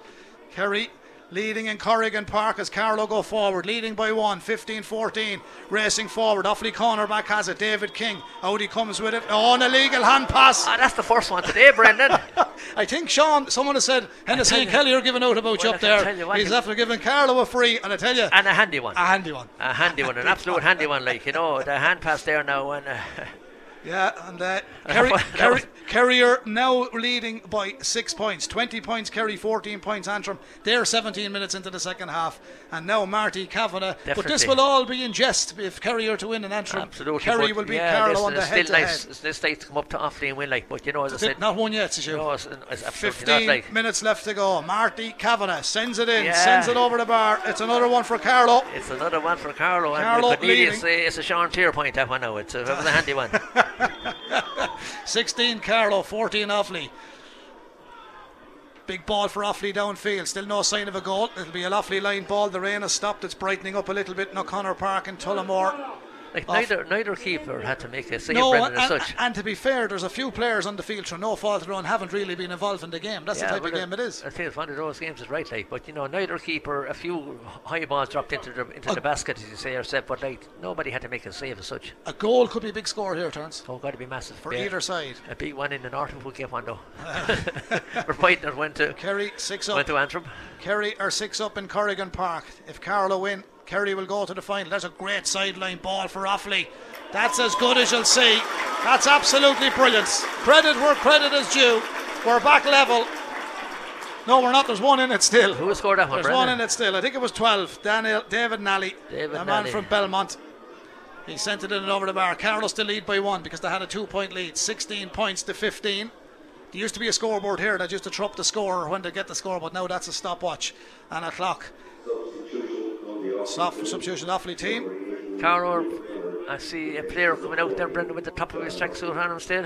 Kerry leading in Corrigan Park as Carlow go forward, leading by one, 15 14, racing forward. Offaly cornerback has it, David King. Out he comes with it. Oh, an illegal hand pass. Ah, that's the first one today, Brendan. I think Sean, someone has said Hennessy and Kelly are giving out about you up there. you He's he- after giving Carlow a free, and I tell you, and a handy one. a handy one. A handy one, an absolute handy one, like, you know, the hand pass there now. And uh, Yeah, and uh, Kerry, Kerry, now leading by six points. 20 points, Kerry 14 points, Antrim. They're 17 minutes into the second half. And now Marty Kavanagh. But this will all be in jest if Kerry are to win in Antrim. absolutely. Kerry will beat yeah, Carlow on the head still to nice. head. It's nice to come up to Offaly and win, like, but you know, as I said, Not one yet, no, it's, it's 15 not like. minutes left to go. Marty Kavanagh sends it in, Yeah. sends it over the bar. It's another one for Carlow. It's another one for Carlow, and Carlow could leading. say it's a Sean Tier point that one now. It's a, it was a handy one. 16 Carlow, 14 Offaly. Big ball for Offaly downfield. Still no sign of a goal. It'll be a Offaly line ball. The rain has stopped. It's brightening up a little bit in O'Connor Park and Tullamore. Like neither neither keeper had to make a save, No, and, as such. and to be fair, there's a few players on the field through no fault of their own haven't really been involved in the game. That's the type of game it is. I think it's one of those games is right, like, but you know, neither keeper, a few high balls dropped into the into Uh, the basket, as you say, or set, but like nobody had to make a save as such. A goal could be a big score here, turns Oh, got to be massive for yeah. either side. A big one in the north would get one though. We're fighting it went to Kerry six up. went to Antrim. Kerry are six up in Corrigan Park. If Carlow win, Kerry will go to the final. That's a great sideline ball for Offaly. That's as good as you'll see. That's absolutely brilliant. Credit where credit is due. We're back level. No, we're not. There's one in it still. Who scored that one, There's one in it still. I think it was 12. Daniel, David Nally, David a man Nally. from Belmont. He sent it in and over the bar. Carlow still lead by one because they had a two point lead. 16 points to 15. There used to be a scoreboard here that used to trump the score when they get the score, but now that's a stopwatch and a clock. Soft substitution, Offaly team. Carlow, I see a player coming out there, Brendan, with the top of his tracksuit on him still.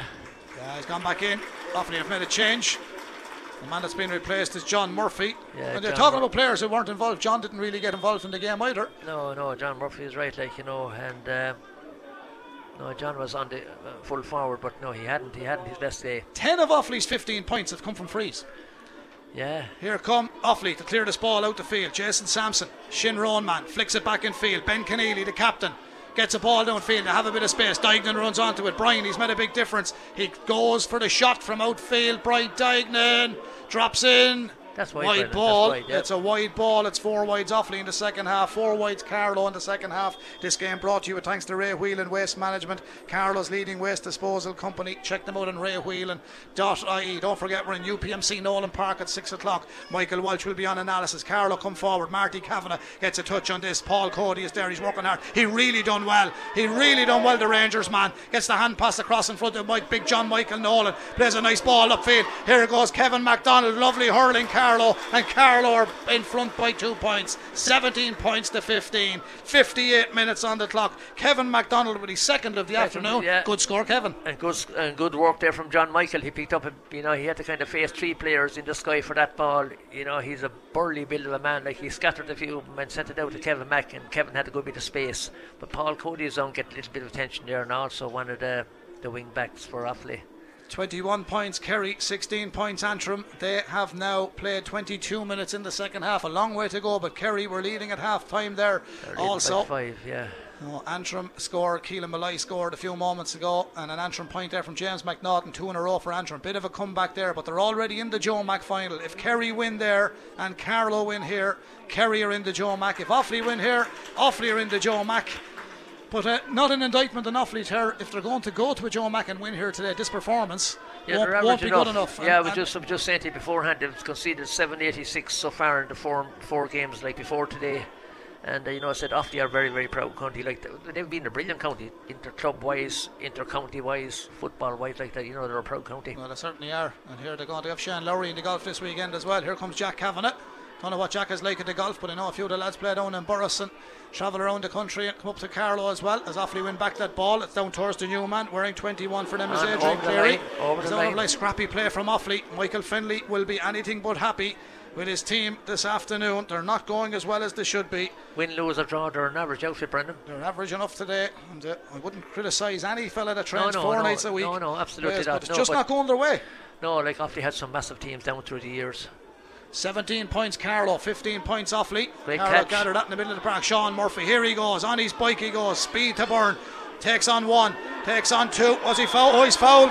Yeah, he's gone back in. Offaly have made a change. The man that's been replaced is John Murphy. Yeah, and they're John talking Mur- about players who weren't involved. John didn't really get involved in the game either. No, no, John Murphy is right, like you know, and um, no, John was on the uh, full forward, but no, he hadn't. He hadn't his best day. 10 of Offaly's 15 points have come from frees. Yeah, Here come Offaly to clear this ball out the field. Jason Sampson, Shin man, flicks it back in field. Ben Conneely, the captain, gets a ball downfield. to have a bit of space. Dignan runs onto it. Brian, he's made a big difference. He goes for the shot from outfield. Brian Dignan drops in. That's wide, Wide Brendan, that's ball. wide, yeah. It's a wide ball. It's four wides Offaly in the second half. Four wides Carlow in the second half. This game brought to you with thanks to Ray Whelan Waste Management, Carlow's leading waste disposal company. Check them out on raywhelan.ie. Don't forget we're in UPMC Nolan Park at six o'clock. Michael Walsh will be on analysis. Carlow come forward. Marty Kavanagh gets a touch on this. Paul Cody is there. He's working hard. He really done well. He really done well. The Rangers man gets the hand pass across in front of Mike. Big John Michael Nolan plays a nice ball upfield. Here goes. Kevin MacDonald, lovely hurling Carlow, and Carlow are in front by two points. 17 points to 15. 58 minutes on the clock. Kevin MacDonald with his second of the Second, afternoon. yeah. Good score, Kevin. and good and good work there from John Michael. He picked up, a, you know, he had to kind of face three players in the sky for that ball. You know, he's a burly build of a man. Like he scattered a few of them and sent it out to Kevin Mack, and Kevin had to go a bit of space. But Paul Cody's on get a little bit of attention there, and also one of the the wing backs for Offaly. 21 points Kerry, 16 points Antrim. They have now played 22 minutes in the second half. A long way to go, but Kerry were leading at half time there. They're leading by Also, five, yeah. No, Antrim scored. Keelan Molloy scored a few moments ago, and an Antrim point there from James McNaughton, two in a row for Antrim. Bit of a comeback there, but they're already in the Joe Mack final. If Kerry win there and Carlow win here, Kerry are in the Joe Mack. If Offaly win here, Offaly are in the Joe Mack. But uh, not an indictment on Offaly here. If they're going to go to a Joe Mack and win here today, this performance Yeah, won't, won't be average good enough. Yeah, I And- was and- just, just saying to you beforehand, they've conceded 786 so far in the four, four games like before today. And uh, you know, I said Offaly are very, very proud county. Like they've been a brilliant county, inter club wise, inter county wise, football wise, like that. You know, they're a proud county. Well, they certainly are. And here they're going to have Shane Lowry in the golf this weekend as well. Here comes Jack Kavanagh. I don't know what Jack is like at the golf, but I know a few of the lads play down in Borris and travel around the country and come up to Carlow as well. As Offaly win back that ball, it's down towards the new man. Wearing 21 for them is And Adrian over the Cleary. It's line. nice scrappy play from Offaly. Michael Fennelly will be anything but happy with his team this afternoon. They're not going as well as they should be. Win, lose, or draw, they're an average outfit, Brendan. They're average enough today, and uh, I wouldn't criticise any fella that trains no, four no, nights a week. no, no, absolutely Yes, not. But it's No, just not going their way. No, like Offaly had some massive teams down through the years. 17 points Carlow, 15 points Offaly. Great Carlow catch. gathered that in the middle of the park. Sean Murphy, here he goes. On his bike he goes. Speed to burn. Takes on one. Takes on two. Was he fouled? Oh, he's fouled.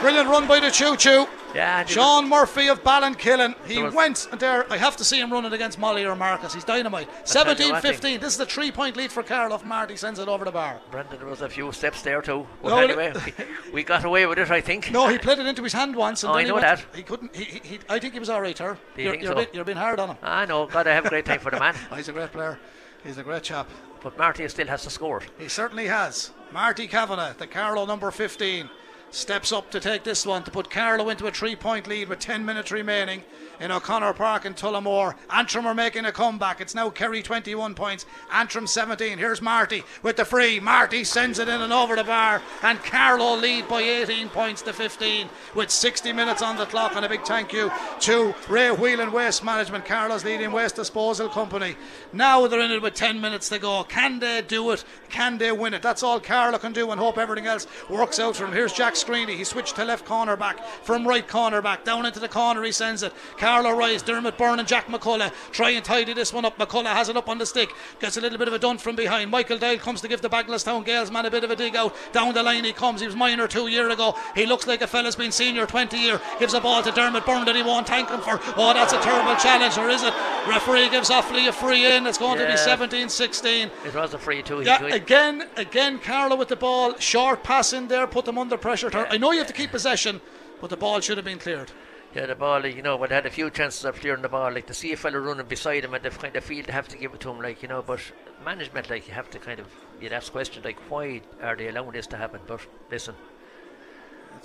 Brilliant run by the choo choo. Yeah, Sean Murphy of Ballinkillen. He There went there. I have to see him running against Molly or Marcus. He's dynamite. tell you 17 what, I 15. This is a three point lead for Carlow if Marty sends it over the bar. Brendan, there was a few steps there too. But No, anyway, we, we got away with it, I think. No, he played it into his hand once. And Oh, then I he know went, that. He couldn't. He, he, he, I think he was all right, her. Do you you're, think you're, so? being, you're being hard on him. I know. God, I have a great time for the man. Oh, he's a great player. He's a great chap. But Marty still has to score. He certainly has. Marty Kavanagh, the Carlow number 15, steps up to take this one to put Carlow into a three point lead with 10 minutes remaining in O'Connor Park in Tullamore. Antrim are making a comeback. It's now Kerry 21 points, Antrim 17. Here's Marty with the free. Marty sends it in and over the bar, and Carlow lead by 18 points to 15 with 60 minutes on the clock. And a big thank you to Ray Whelan Waste Management, Carlow's leading waste disposal company. Now they're in it with 10 minutes to go. Can they do it? Can they win it? That's all Carlow can do and hope everything else works out for him. Here's Jack Screeney. He switched to left corner back from right corner back. Down into the corner he sends it. Carlow Rise, Dermot Byrne and Jack McCullough try and tidy this one up. McCullough has it up on the stick. Gets a little bit of a done from behind. Michael Doyle comes to give the Bagenalstown Gaels man a bit of a dig out. Down the line he comes. He was minor two year ago. He looks like a fella's been senior 20 year. Gives a ball to Dermot Byrne that he won't thank him for. Oh, that's a terrible challenge, or is it? Referee gives Offaly a free in. It's going to be Yeah. 17 16. It was a free. He Yeah, again, again, Carlow with the ball, short pass in there, put them under pressure. I know you have to keep possession, but the ball should have been cleared. Yeah, the ball, you know, but they had a few chances of clearing the ball. Like, to see a fella running beside him and they kind of feel they have to give it to him, like, you know, but management, like, you have to kind of, you'd ask questions, like, why are they allowing this to happen? But listen,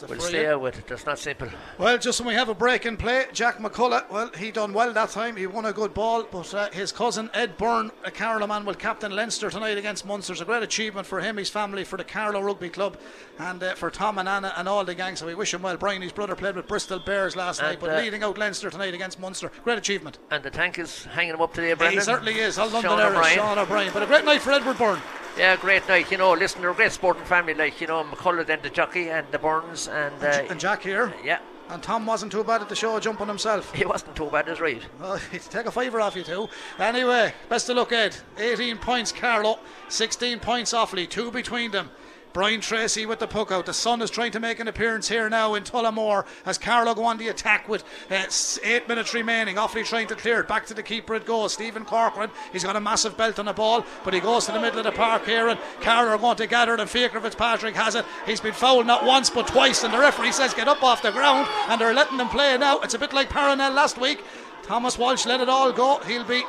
It's a we'll free stay out with it. It's not simple. Well, just when we have a break in play, Jack McCullough, well, he done well that time. He won a good ball, but uh, his cousin Ed Byrne, a Carlow man, will captain Leinster tonight against Munster. It's a great achievement for him, his family, for the Carlow Rugby Club, and uh, for Tom and Anna and all the gang. So we wish him well. Brian, his brother, played with Bristol Bears last And, night, but uh, leading out Leinster tonight against Munster. Great achievement. And the tank is hanging him up today, Yeah, Brendan. he certainly is. All Sean London Irish, O'Brien. Sean O'Brien. But a great night for Edward Byrne. Yeah, great night. You know, listen, they're a great sporting family. Like, you know, McCullough, and the jockey, and the Burns, and. Uh, and Jack here. yeah, And Tom wasn't too bad at the show, jumping himself. he wasn't too bad, is right. Well, he'd take a fiver off you too. Anyway, best of luck, Ed. 18 points, Carlow. 16 points, Offaly. Two between them. Brian Tracy with the puck out. The Sun is trying to make an appearance here now in Tullamore as Carlow go on the attack with uh, eight minutes remaining. Offaly trying to clear it. Back to the keeper it goes. Stephen Corcoran. He's got a massive belt on the ball, but he goes to the middle of the park here and Carlow are going to gather it and Fiacre Fitzpatrick has it. He's been fouled not once but twice and the referee says get up off the ground and they're letting them play now. It's a bit like Paranel last week. Thomas Walsh let it all go. He'll be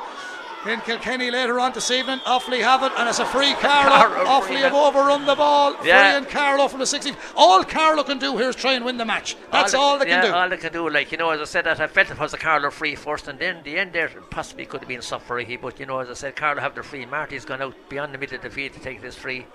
in Kilkenny later on this evening. Offaly have it, and it's a free Carlow. Carlow Offaly have overrun the ball. Yeah. Free and Carlow from the 16th. All Carlow can do here is try and win the match. That's all they, yeah, can do. all they can do. Like you know, as I said, that I felt it was a Carlow free first, and then the end there possibly could have been Ricky. But you know, as I said, Carlow have the free. Marty's gone out beyond the middle of the field to take this free,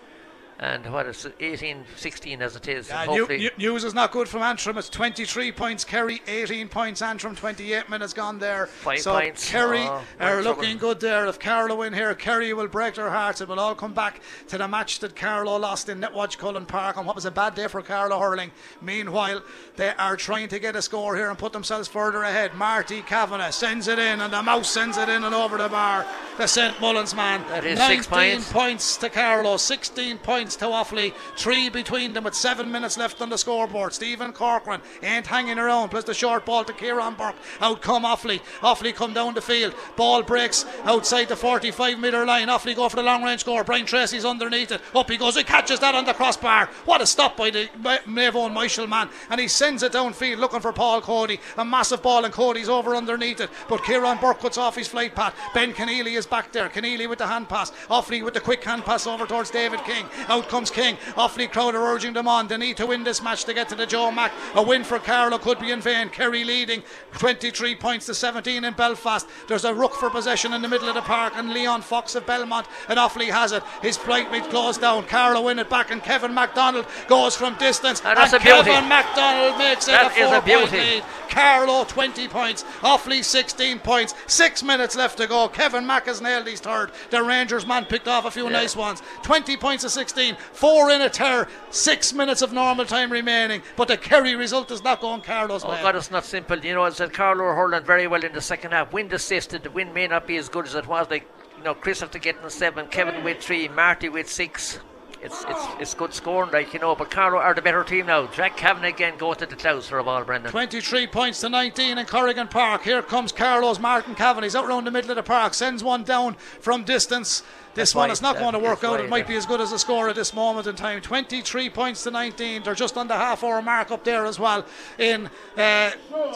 and what is it, 18, 16 as it is. Yeah, hopefully, new, new- news is not good from Antrim. It's 23 points Kerry, 18 points Antrim, 28 minutes gone there. Five so points. Kerry Oh, are looking trouble. good there. If Carlow win here, Kerry will break their hearts. It will all come back to the match that Carlow lost in Netwatch Cullen Park on what was a bad day for Carlow hurling. Meanwhile, they are trying to get a score here and put themselves further ahead. Marty Kavanagh sends it in, and the mouse sends it in and over the bar. The St Mullins man. That is 19 six points. points to Carlow, 16 points to Offaly, three between them with seven minutes left on the scoreboard. Stephen Corcoran ain't hanging around, plus the short ball to Kieran Burke. Out come Offaly. Offaly come down the field. Ball breaks outside the 45 metre line. Offaly go for the long range score. Brian Tracy's underneath it. Up he goes. He catches that on the crossbar. What a stop by the Ma- Mavon Michael man. And he sends it downfield looking for Paul Cody. A massive ball, and Cody's over underneath it. But Kieran Burke cuts off his flight path. Ben Conneely is back there. Conneely with the hand pass. Offaly with the quick hand pass over towards David King. Out comes King. Offaly crowd are urging them on. They need to win this match to get to the Joe Mack. A win for Carlow could be in vain. Kerry leading 23 points to 17 in Belfast. There's a ruck for possession in the middle of the park, and Leon Fox of Belmont and Offaly has it. His flight meet closed down. Carlow win it back, and Kevin MacDonald goes from distance. That's and a beauty. Kevin MacDonald makes it That a is a four point beauty. lead. Carlow 20 points. Offaly 16 points. Six minutes left to go. Kevin Mack has nailed his third. The Rangers man picked off a few nice ones. 20 points to 16. Four in a tear. Six minutes of normal time remaining. But the Kerry result is not going Carlow's Oh way. God, it's not simple. You know, as I said, Carlow are hurling very well in the second half. Wind assisted. The wind may not be as good as it was. Like you know, Chris after getting seven, Kevin with three, Marty with six. It's it's it's good scoring, like you know. But Carlow are the better team now. Jack Kavanagh again going to the clouds for a ball, Brendan. 23 points to 19 in Corrigan Park. Here comes Carlow's Martin Kavanagh. He's out round the middle of the park, sends one down from distance. This That's one is not that- going to work out. It might be as good as a score at this moment in time. 23 points to 19. They're just on the half hour mark up there as well in uh,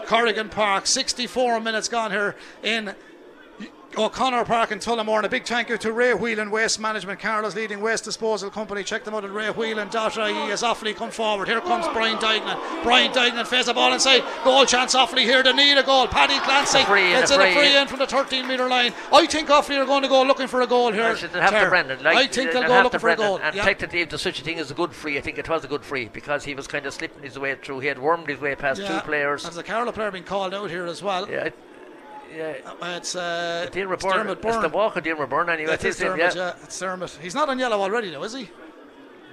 Corrigan Park. 64 minutes gone here in O'Connor Park in Tullamore. And a big thank you to Ray Whelan Waste Management, Carlow's leading waste disposal company. Check them out at raywhelan.ie as Offaly come forward. Here comes Brian Dignan. Brian Dignan face the ball inside. Goal chance Offaly here. They need a goal. Paddy Clancy. Free it's a in a free in. from the 13 metre line. I think Offaly are going to go looking for a goal here. Have to Brendan. Like, I think uh, they'll they'll go looking to for a goal. And Yeah. technically, if there's such a thing as a good free, I think it was a good free because he was kind of slipping his way through. He had wormed his way past Yeah. two players. There's a Carlow player being called out here as well. Yeah, yeah. Uh, It's, uh, Dean it's Byrne. Dermot It's the walk of Dean Byrne anyway. It is Dermot, yeah. yeah. It's Dermot. He's not on yellow already, though, is he?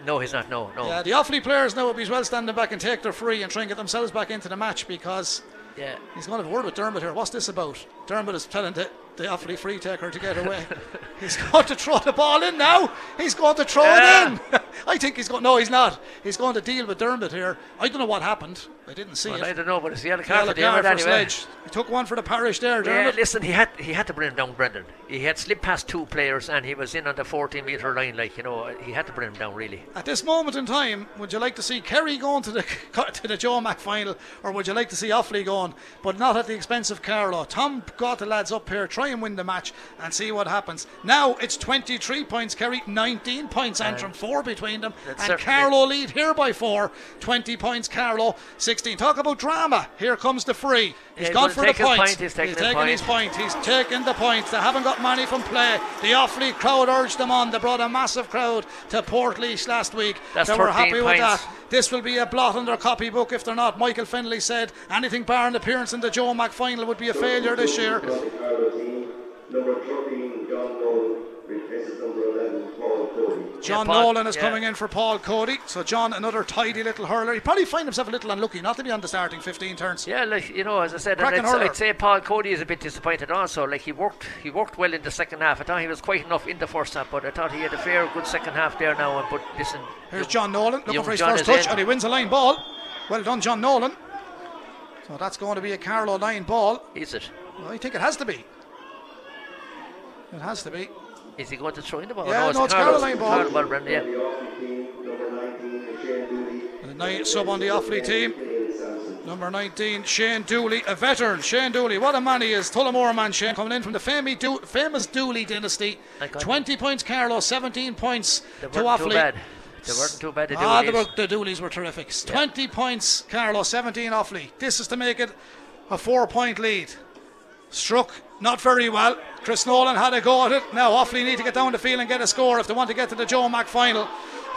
No, he's not. No, no. Yeah, the Offaly players now will be as well standing back and take their free and try and get themselves back into the match because Yeah. he's going to have a word with Dermot here. What's this about? Dermot is telling the, the Offaly free taker to get away. he's going to throw the ball in now. He's going to throw Yeah. it in. I think he's going. No, he's not. He's going to deal with Dermot here. I don't know what happened. I didn't see Well, I don't know, but it's the yellow card Yellow for anyway. Sledge. He took one for the parish there, Yeah, listen, he had he had to bring him down, Brendan. He had slipped past two players and he was in on the 14 metre line. Like you know, he had to bring him down really. At this moment in time, would you like to see Kerry going to the to the Joe Mac final, or would you like to see Offaly going, but not at the expense of Carlow? Tom got the lads up here, try and win the match, and see what happens. Now it's 23 points, Kerry, 19 points, Antrim, four between them, and Carlow lead here by four. 20 points, Carlow, 16. Talk about drama. Here comes the free. He's Yeah, gone for the his point. point, he's taking his taking his point. point. He's taking the point. They haven't got money from play. The Offaly crowd urged them on. They brought a massive crowd to Port last week. That's they were 13 happy with that. This will be a blot on their copybook if they're not. Michael Fennelly said anything barring an appearance in the Joe Mac final would be a failure this year. Carlow team. John Nolan, replaces number 11, Paul Cody. John Yeah, Paul- Nolan is yeah. coming in for Paul Cody. So John, another tidy little hurler. He probably find himself a little unlucky not to be on the starting 15 turns. Yeah, like you know, as I said, I'd, hurler. I'd say Paul Cody is a bit disappointed also. Like he worked, he worked well in the second half. I thought he was quite enough in the first half, but I thought he had a fair, good second half there now. And but listen, Here's John Nolan looking for his John first touch, in. and he wins a line ball. Well done, John Nolan. So that's going to be a Carlow line ball. is it? I think it has to be. It has to be. Is he going to throw in the ball? Yeah, no, it's Carlow's- Caroline ball. Carlow ball, Brendan, yeah. The Offaly team, number 19, Shane Dooley. And a nine sub on the Offaly team. Number 19, Shane Dooley, a veteran. Shane Dooley, what a man he is. Tullamore man, Shane, coming in from the fami- Do- famous Dooley dynasty. I got 20 points, Carlow, 17 points They to weren't too bad. They weren't too bad. The Ah, the, Dooleys. the Dooleys were terrific. 20 points, Carlow, 17 Offaly. This is to make it a four point lead. Struck not very well. Chris Nolan had a go at it. Now Offaly need to get down the field and get a score if they want to get to the Joe Mac final.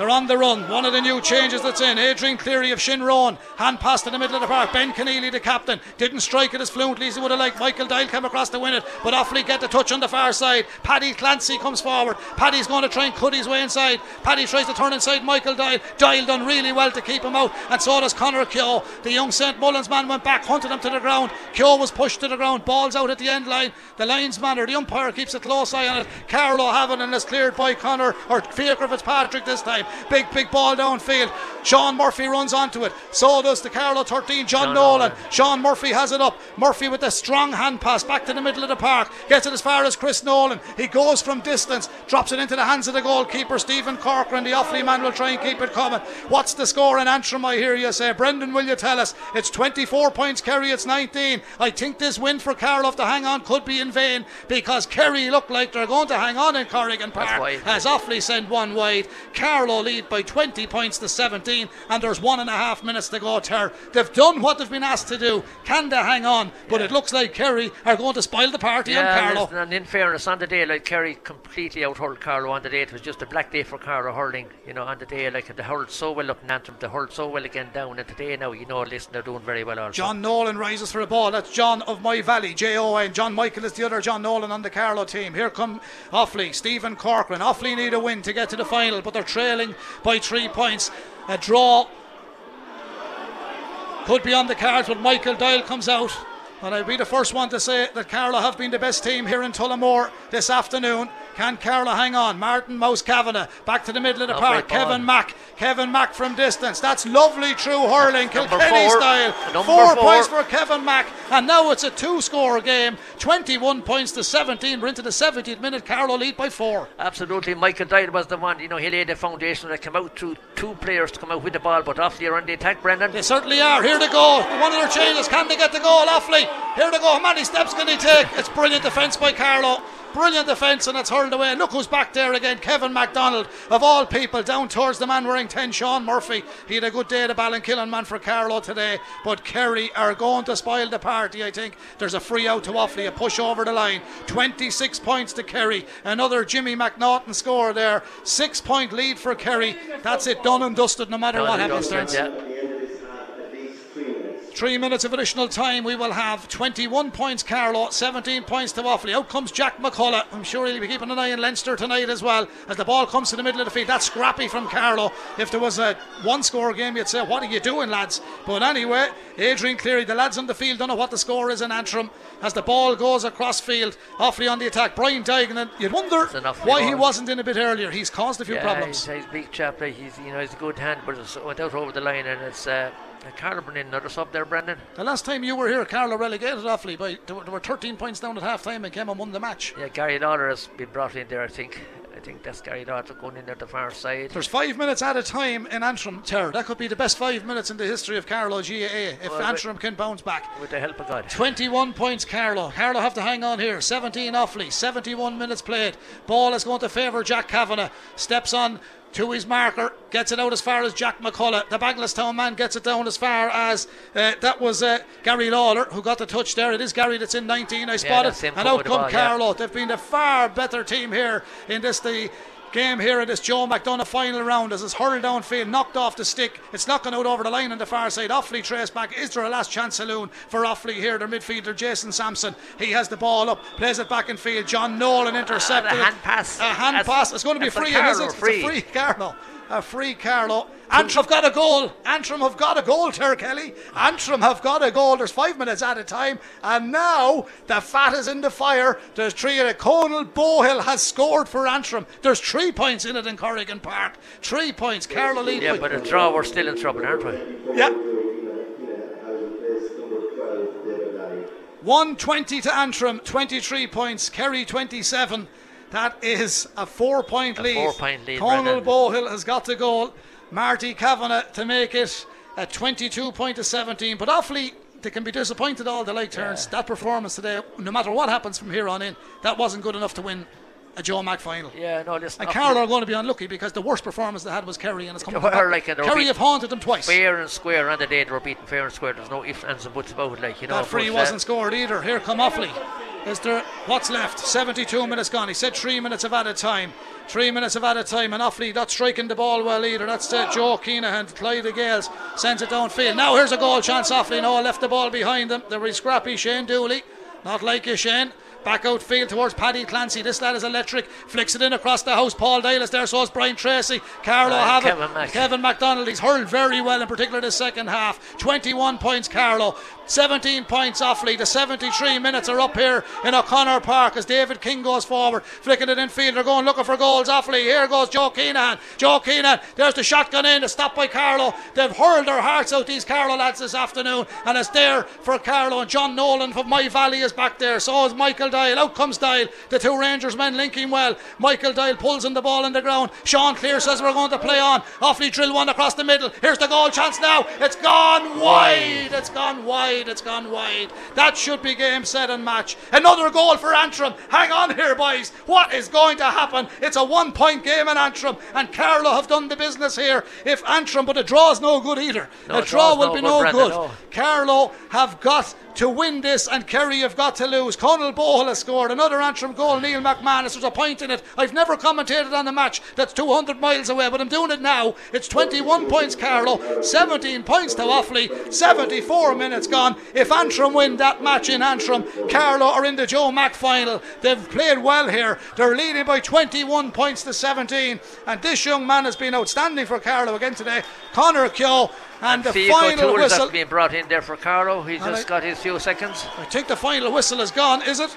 They're on the run. One of the new changes that's in. Adrian Cleary of Shinrone. Hand pass to the middle of the park. Ben Conneely, the captain. Didn't strike it as fluently as he would have liked. Michael Doyle came across to win it. But Offaly get the touch on the far side. Paddy Clancy comes forward. Paddy's going to try and cut his way inside. Paddy tries to turn inside Michael Doyle. Doyle done really well to keep him out. And so does Connor Keogh. The young St. Mullins man went back, hunted him to the ground. Keogh was pushed to the ground. Ball's out at the end line. The linesman or the umpire keeps a close eye on it. Carlow Havin and is cleared by Connor or Fiacre Fitzpatrick this time. Big, big ball downfield. Sean Murphy runs onto it. So does the Carlow 13, John, John Nolan. Nolan. Sean Murphy has it up. Murphy with a strong hand pass back to the middle of the park. Gets it as far as Chris Nolan. He goes from distance, drops it into the hands of the goalkeeper, Stephen Corcoran. The Offaly man will try and keep it coming. What's the score in Antrim, I hear you say? Brendan, will you tell us? It's 24 points, Kerry, it's 19. I think this win for Carlow to hang on could be in vain because Kerry look like they're going to hang on in Corrigan Park as Offaly send one wide. Carlow Carlow lead by 20 points to 17, and there's one and a half minutes to go. Ter, they've done what they've been asked to do. Can they hang on? But it looks like Kerry are going to spoil the party on Yeah, Carlow. listen, and in fairness, on the day, like Kerry completely out hurled Carlow on the day. It was just a black day for Carlow hurling. You know, on the day, like they hurled so well up in Antrim, they hurled so well again down. And today, now, you know, listen, they're doing very well also. John Nolan rises for a ball. That's John of My Valley, J O N. John Michael is the other John Nolan on the Carlow team. Here come Offaly, Stephen Corcoran. Offaly need a win to get to the final, but they're trailing by three points. A draw could be on the cards, but Michael Doyle comes out. And I'll be the first one to say that Carlow have been the best team here in Tullamore this afternoon. Can Carlow hang on? Martin Mouse Kavanagh back to the middle of the park. ball. Kevin Mack. Kevin Mack from distance. That's lovely true hurling. Kilkenny four. style. Number four, four. points for Kevin Mack. And now it's a two score game. 21 points to 17. We're into the 70th minute. Carlow lead by four. Absolutely, Michael Doyle was the one. You know, he laid the foundation that came out through two players to come out with the ball, but Offaly are on the attack, Brendan. They certainly are. Here they go. One of their changes. Can they get the goal? Offaly. Here they go. How many steps can he take? It's brilliant defence by Carlow. Brilliant defence, and it's hurled away. Look who's back there again. Kevin MacDonald, of all people, down towards the man wearing 10, Sean Murphy. He had a good day, the Ballinkillen man for Carlow today. But Kerry are going to spoil the party, I think. There's a free out to Offaly, a push over the line. 26 points to Kerry. Another Jimmy McNaughton score there. Six point lead for Kerry. That's it, done and dusted, no matter what happens. Terence. Yeah. At the end of this half, at least three minutes. Of additional time. We will have 21 points, Carlow, 17 points to Offaly. Out comes Jack McCullough. I'm sure he'll be keeping an eye on Leinster tonight as well as the ball comes to the middle of the field. That's scrappy from Carlow. If there was a one score game, you'd say, What are you doing, lads? But anyway, Adrian Cleary, the lads on the field don't know what the score is in Antrim as the ball goes across field. Offaly on the attack. Brian Dignan, you'd wonder why he wasn't in a bit earlier. He's caused a few yeah, problems. He's, he's a big chap. He's, you know, he's a good hand, but it's went out over the line, and it's uh, Carlow bringing in another sub there, Brendan. The last time you were here, Carlow relegated Offaly by there were, 13 points down at half time and came and won the match. Yeah, Gary Lawler has been brought in there. I think. I think that's Gary Lawler going in there the far side. There's five minutes at a time in Antrim, Ter. That could be the best five minutes in the history of Carlow GAA if Well, Antrim can bounce back. With the help of God. 21 points, Carlow. Carlow have to hang on here. 17 Offaly, 71 minutes played. Ball is going to favour Jack Kavanagh. Steps on to his marker, gets it out as far as Jack McCullough. The Bagenalstown man gets it down as far as uh, that was uh, Gary Lawler who got the touch there. It is Gary that's in 19. I spotted, that's him and out come ball, yeah. They've been a far better team here in this the game here in this Joe McDonagh final round as it's hurled downfield, knocked off the stick. It's knocking out over the line on the far side. Offaly trace back. Is there a last chance saloon for Offaly here? Their midfielder Jason Sampson. He has the ball up, plays it back in field. John Nolan intercepted. Ah, the it. hand pass. A hand That's- pass. It's going to be a free, and is it? free. It's a free Carlo. A free Carlow. Antrim have got a goal. Antrim have got a goal, Ter Kelly. Antrim have got a goal. There's five minutes at a time. And now the fat is in the fire. There's three in it. Conal Bohill has scored for Antrim. There's three points in it in Corrigan Park. Three points. Carlo lead. Yeah, but a draw, we're still in trouble, aren't we? yeah. Has replaced number 12, David Larry. 120 to Antrim, 23 points. Kerry 27. That is a four point A lead. four-point lead, Conal. Bohill has got the goal. Marty Kavanagh to make it a 22 point to 17. But Offaly, they can be disappointed all they like turns. That performance today, no matter what happens from here on in, that wasn't good enough to win a Joe Mac final. Yeah, no, listen. And Carlow are going to be unlucky because the worst performance they had was Kerry, and it's coming were back. like Kerry have haunted them twice. fair and square on the day they were beaten fair and square. There's no ifs, ands, and buts about it, like you know. That free but, uh, wasn't scored either. Here come Offaly. Is there what's left? 72 minutes gone. He said three minutes of added time. Three minutes of added time, and Offaly not striking the ball well either. That's uh, Joe Keenahan, Clodiagh Gaels sends it downfield. Now here's a goal chance. Offaly no left the ball behind them. They're very scrappy. Shane Dooley, not like you, Shane. Back outfield towards Paddy Clancy. This lad is electric. Flicks it in across the house. Paul Dale is there. So is Brian Tracy. Carlow Uh, have Kevin it. Kevin MacDonald. He's hurled very well, in particular the second half. 21 points, Carlow. 17 points, Offaly. The 73 minutes are up here in O'Connor Park as David King goes forward, flicking it in field. They're going looking for goals. Offaly. Here goes Joe Keenan. Joe Keenan. There's the shotgun in. It's stopped by Carlow. They've hurled their hearts out these Carlow lads this afternoon, and it's there for Carlow. And John Nolan from My Valley is back there. So is Michael Michael Doyle. Out comes Doyle. The two Rangers men linking well. Michael Doyle pulls in the ball on the ground. Sean Cleere says we're going to play on. Offaly drill one across the middle. Here's the goal chance now. It's gone wide. It's gone wide. It's gone wide. That should be game, set, and match. Another goal for Antrim. Hang on here, boys. What is going to happen? It's a one point game in Antrim, and Carlow have done the business here. If Antrim, but a draw is no good either. No, a draw will no be no good. no. Carlow have got to win this, and Kerry have got to lose. Conal Bohill has scored another Antrim goal. Neil McManus, there's a point in it. I've never commentated on the match that's 200 miles away, but I'm doing it now. It's 21 points, Carlow, 17 points to Offaly, 74 minutes gone. If Antrim win that match in Antrim, Carlow are in the Joe Mack final. They've played well here. They're leading by 21 points to 17, and this young man has been outstanding for Carlow again today. Connor Keogh. And, the Fiacre final whistle. that's being brought in there for Carlow. He's just I- got his few seconds. I think the final whistle is gone, is it?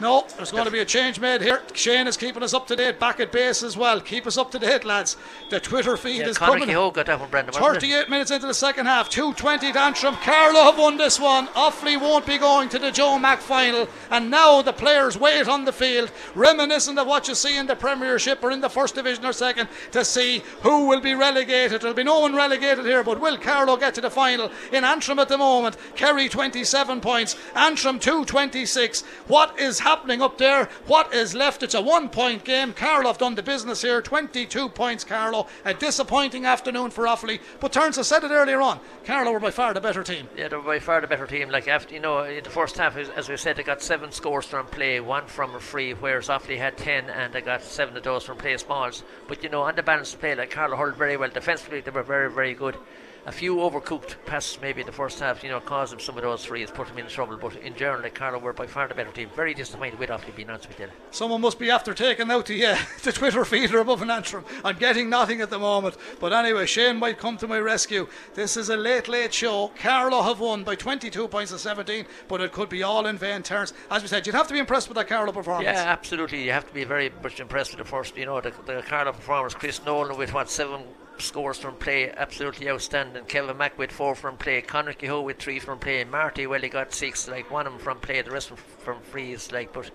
No, there's going to be a change made here. Shane is keeping us up to date back at base as well. Keep us up to date, lads. The Twitter feed Yeah, is Conor coming. Kehoe got that one, Brendan. wasn't it? 38 minutes into the second half, 220 to Antrim. Carlow have won this one. Offaly won't be going to the Joe Mack final. And now the players wait on the field, reminiscent of what you see in the Premiership or in the First Division or Second, to see who will be relegated. There'll be no one relegated here, but will Carlow get to the final? In Antrim at the moment, Kerry 27 points, Antrim 226. What is happening up there? What is left? It's a one point game. Carlow have done the business here. 22 points, Carlow. A disappointing afternoon for Offaly. But turns, I said it earlier on, Carlow were by far the better team. Yeah, they were by far the better team. Like after you know, in the first half, as- we said, they got seven scores from play, one from a free, whereas Offaly had ten, and they got seven of those from play smalls. But you know, on the balance play, like Carlow held very well defensively. They were very, very good. A few overcooked passes maybe in the first half, you know, caused them some of those frees, put them in trouble. But in general, like Carlow were by far the better team. Very disappointed with Offaly, being honest with you. Someone must be after taking out the, uh, the Twitter feeder above an Antrim. I'm getting nothing at the moment. But anyway, Shane might come to my rescue. This is a late, late show. Carlow have won by 22 points to 17, but it could be all in vain turns. As we said, you'd have to be impressed with that Carlow performance. Yeah, absolutely. You have to be very much impressed with the first, you know, the, the Carlow performance. Chris Nolan with what seven scores from play, absolutely outstanding. Kevin Mack with four from play. Conor Kehoe with three from play. Marty, well, he got six. Like one of them from play, the rest from, from frees. Like, but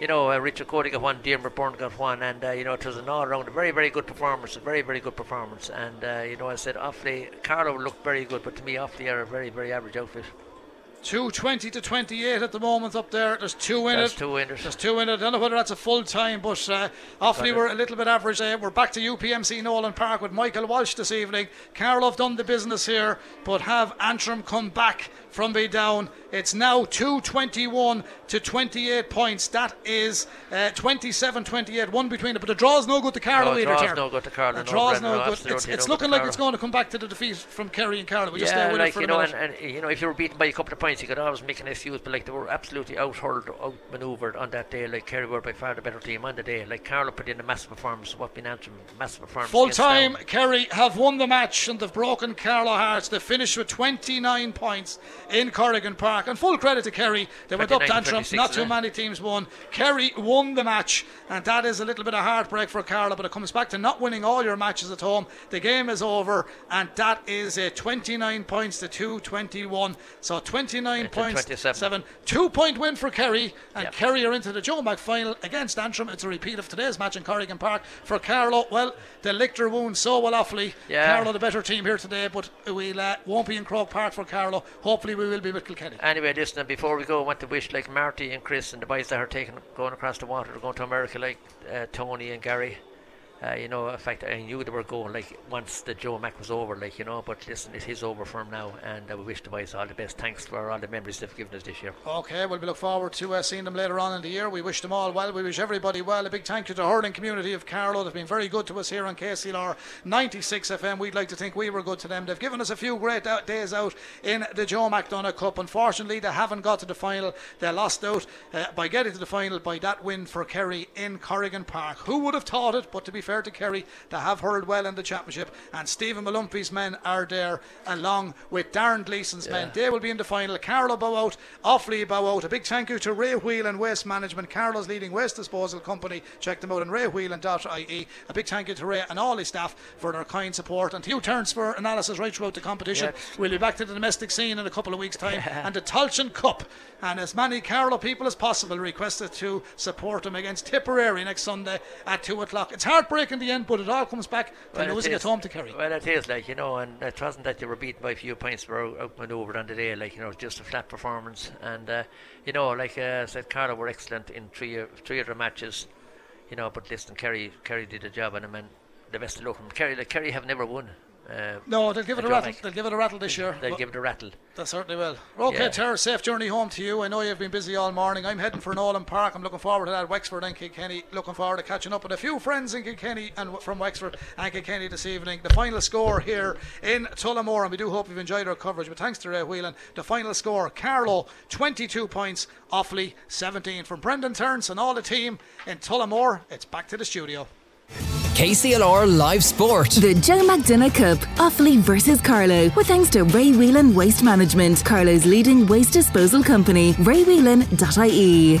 you know, uh, Richard Cody got one, Diarmuid Byrne got one, and uh, you know, it was an all-round, very, very good performance, a very, very good performance. And uh, you know, I said Offaly, Carlow looked very good, but to me, Offaly are a very, very average outfit. 220 to 28 at the moment up there. There's two in That's it. two winners. There's two in it. I don't know whether that's a full time, but uh, Offaly it. were a little bit average. Uh, we're back to UPMC Nolan Park with Michael Walsh this evening. Carlow have done the business here, but have Antrim come back from be down. It's now 221 to 28 points. That is uh, 27 28, one between it. But the draw is no good to Carlow No, either. draw's no good to Carlow, The no, draw's Brendan, no good. It's, it's no looking good like it's going to come back to the defeat from Kerry and Carlow. We just yeah, stay with like it for you know, and, and you know, if you were beaten by a couple of points, you could always make an excuse. But like they were absolutely out hurled, out manoeuvred on that day. Like Kerry were by far the better team on the day. Like Carlow put in a massive performance. What been massive performance. Full time. Kerry have won the match and they've broken Carlow Hearts. They finished with 29 points in Corrigan Park. And full credit to Kerry. They went up to 29, Antrim. Not too many teams won. Kerry won the match, and that is a little bit of heartbreak for Carlow. But it comes back to not winning all your matches at home. The game is over, and that is a 29 points to 221. So 29 to points, 27. seven. Two point win for Kerry, and Yep. Kerry are into the Joe Mac final against Antrim. It's a repeat of today's match in Corrigan Park. For Carlow, well, they licked their wounds so well awfully. Yeah. Carlow, the better team here today, but we uh, won't be in Croke Park for Carlow. Hopefully, we will be with Kilkenny. Anyway, listen, before we go, I want to wish like Marty and Chris and the boys that are taking going across the water, going to America, like uh, Tony and Gary. Uh, you know, in fact, I knew they were going like once the Joe Mac was over, like you know. But listen, it is over for him now, and uh, we wish the boys all the best. Thanks for all the memories they've given us this year. Okay, well, we look forward to uh, seeing them later on in the year. We wish them all well. We wish everybody well. A big thank you to the hurling community of Carlow. They've been very good to us here on KCLR 96 FM. We'd like to think we were good to them. They've given us a few great out days out in the Joe McDonagh Cup. Unfortunately, they haven't got to the final. They lost out uh, by getting to the final by that win for Kerry in Corrigan Park. Who would have thought it? But to be fair, fair to Kerry, they have hurled well in the championship, and Stephen Molumphy's men are there along with Darren Gleeson's men. They will be in the final. Carlow bow out, Offaly bow out. A big thank you to Ray Whelan Waste Management, Carlow's leading waste disposal company. Check them out on raywhelan.ie. A big thank you to Ray and all his staff for their kind support, and you, Terence, for analysis right throughout the competition. We'll be back to the domestic scene in a couple of weeks' time, and the Tulchin Cup. And as many Carlow people as possible requested to support them against Tipperary next Sunday at 2 o'clock. It's heartbreaking in the end, but it all comes back to Well, it losing at home to Kerry. Well, it is like you know, and it wasn't that you were beaten by a few points, were out- outmanoeuvred on the day. Like you know, just a flat performance. And uh, you know, like uh, I said, Carlow were excellent in three of- three of their matches. You know, but listen, Kerry Kerry did a job on them, and the best of luck. from Kerry, like Kerry have never won. Uh, No, they'll give it a rattle. They'll give it a rattle this year. They'll give it a rattle. They certainly will. Okay, Yeah. Terry, safe journey home to you. I know you've been busy all morning. I'm heading for Nolan Park. I'm looking forward to that. Wexford and Kilkenny. Looking forward to catching up with a few friends in Kilkenny and from Wexford and Kilkenny this evening. The final score here in Tullamore, and we do hope you've enjoyed our coverage. But thanks to Ray Whelan, the final score: Carlow 22 points, Offaly 17. From Brendan Terence and all the team in Tullamore, it's back to the studio. KCLR Live Sport. The Joe McDonagh Cup, Offaly versus Carlow, with thanks to Ray Whelan Waste Management, Carlow's leading waste disposal company, raywhelan.ie.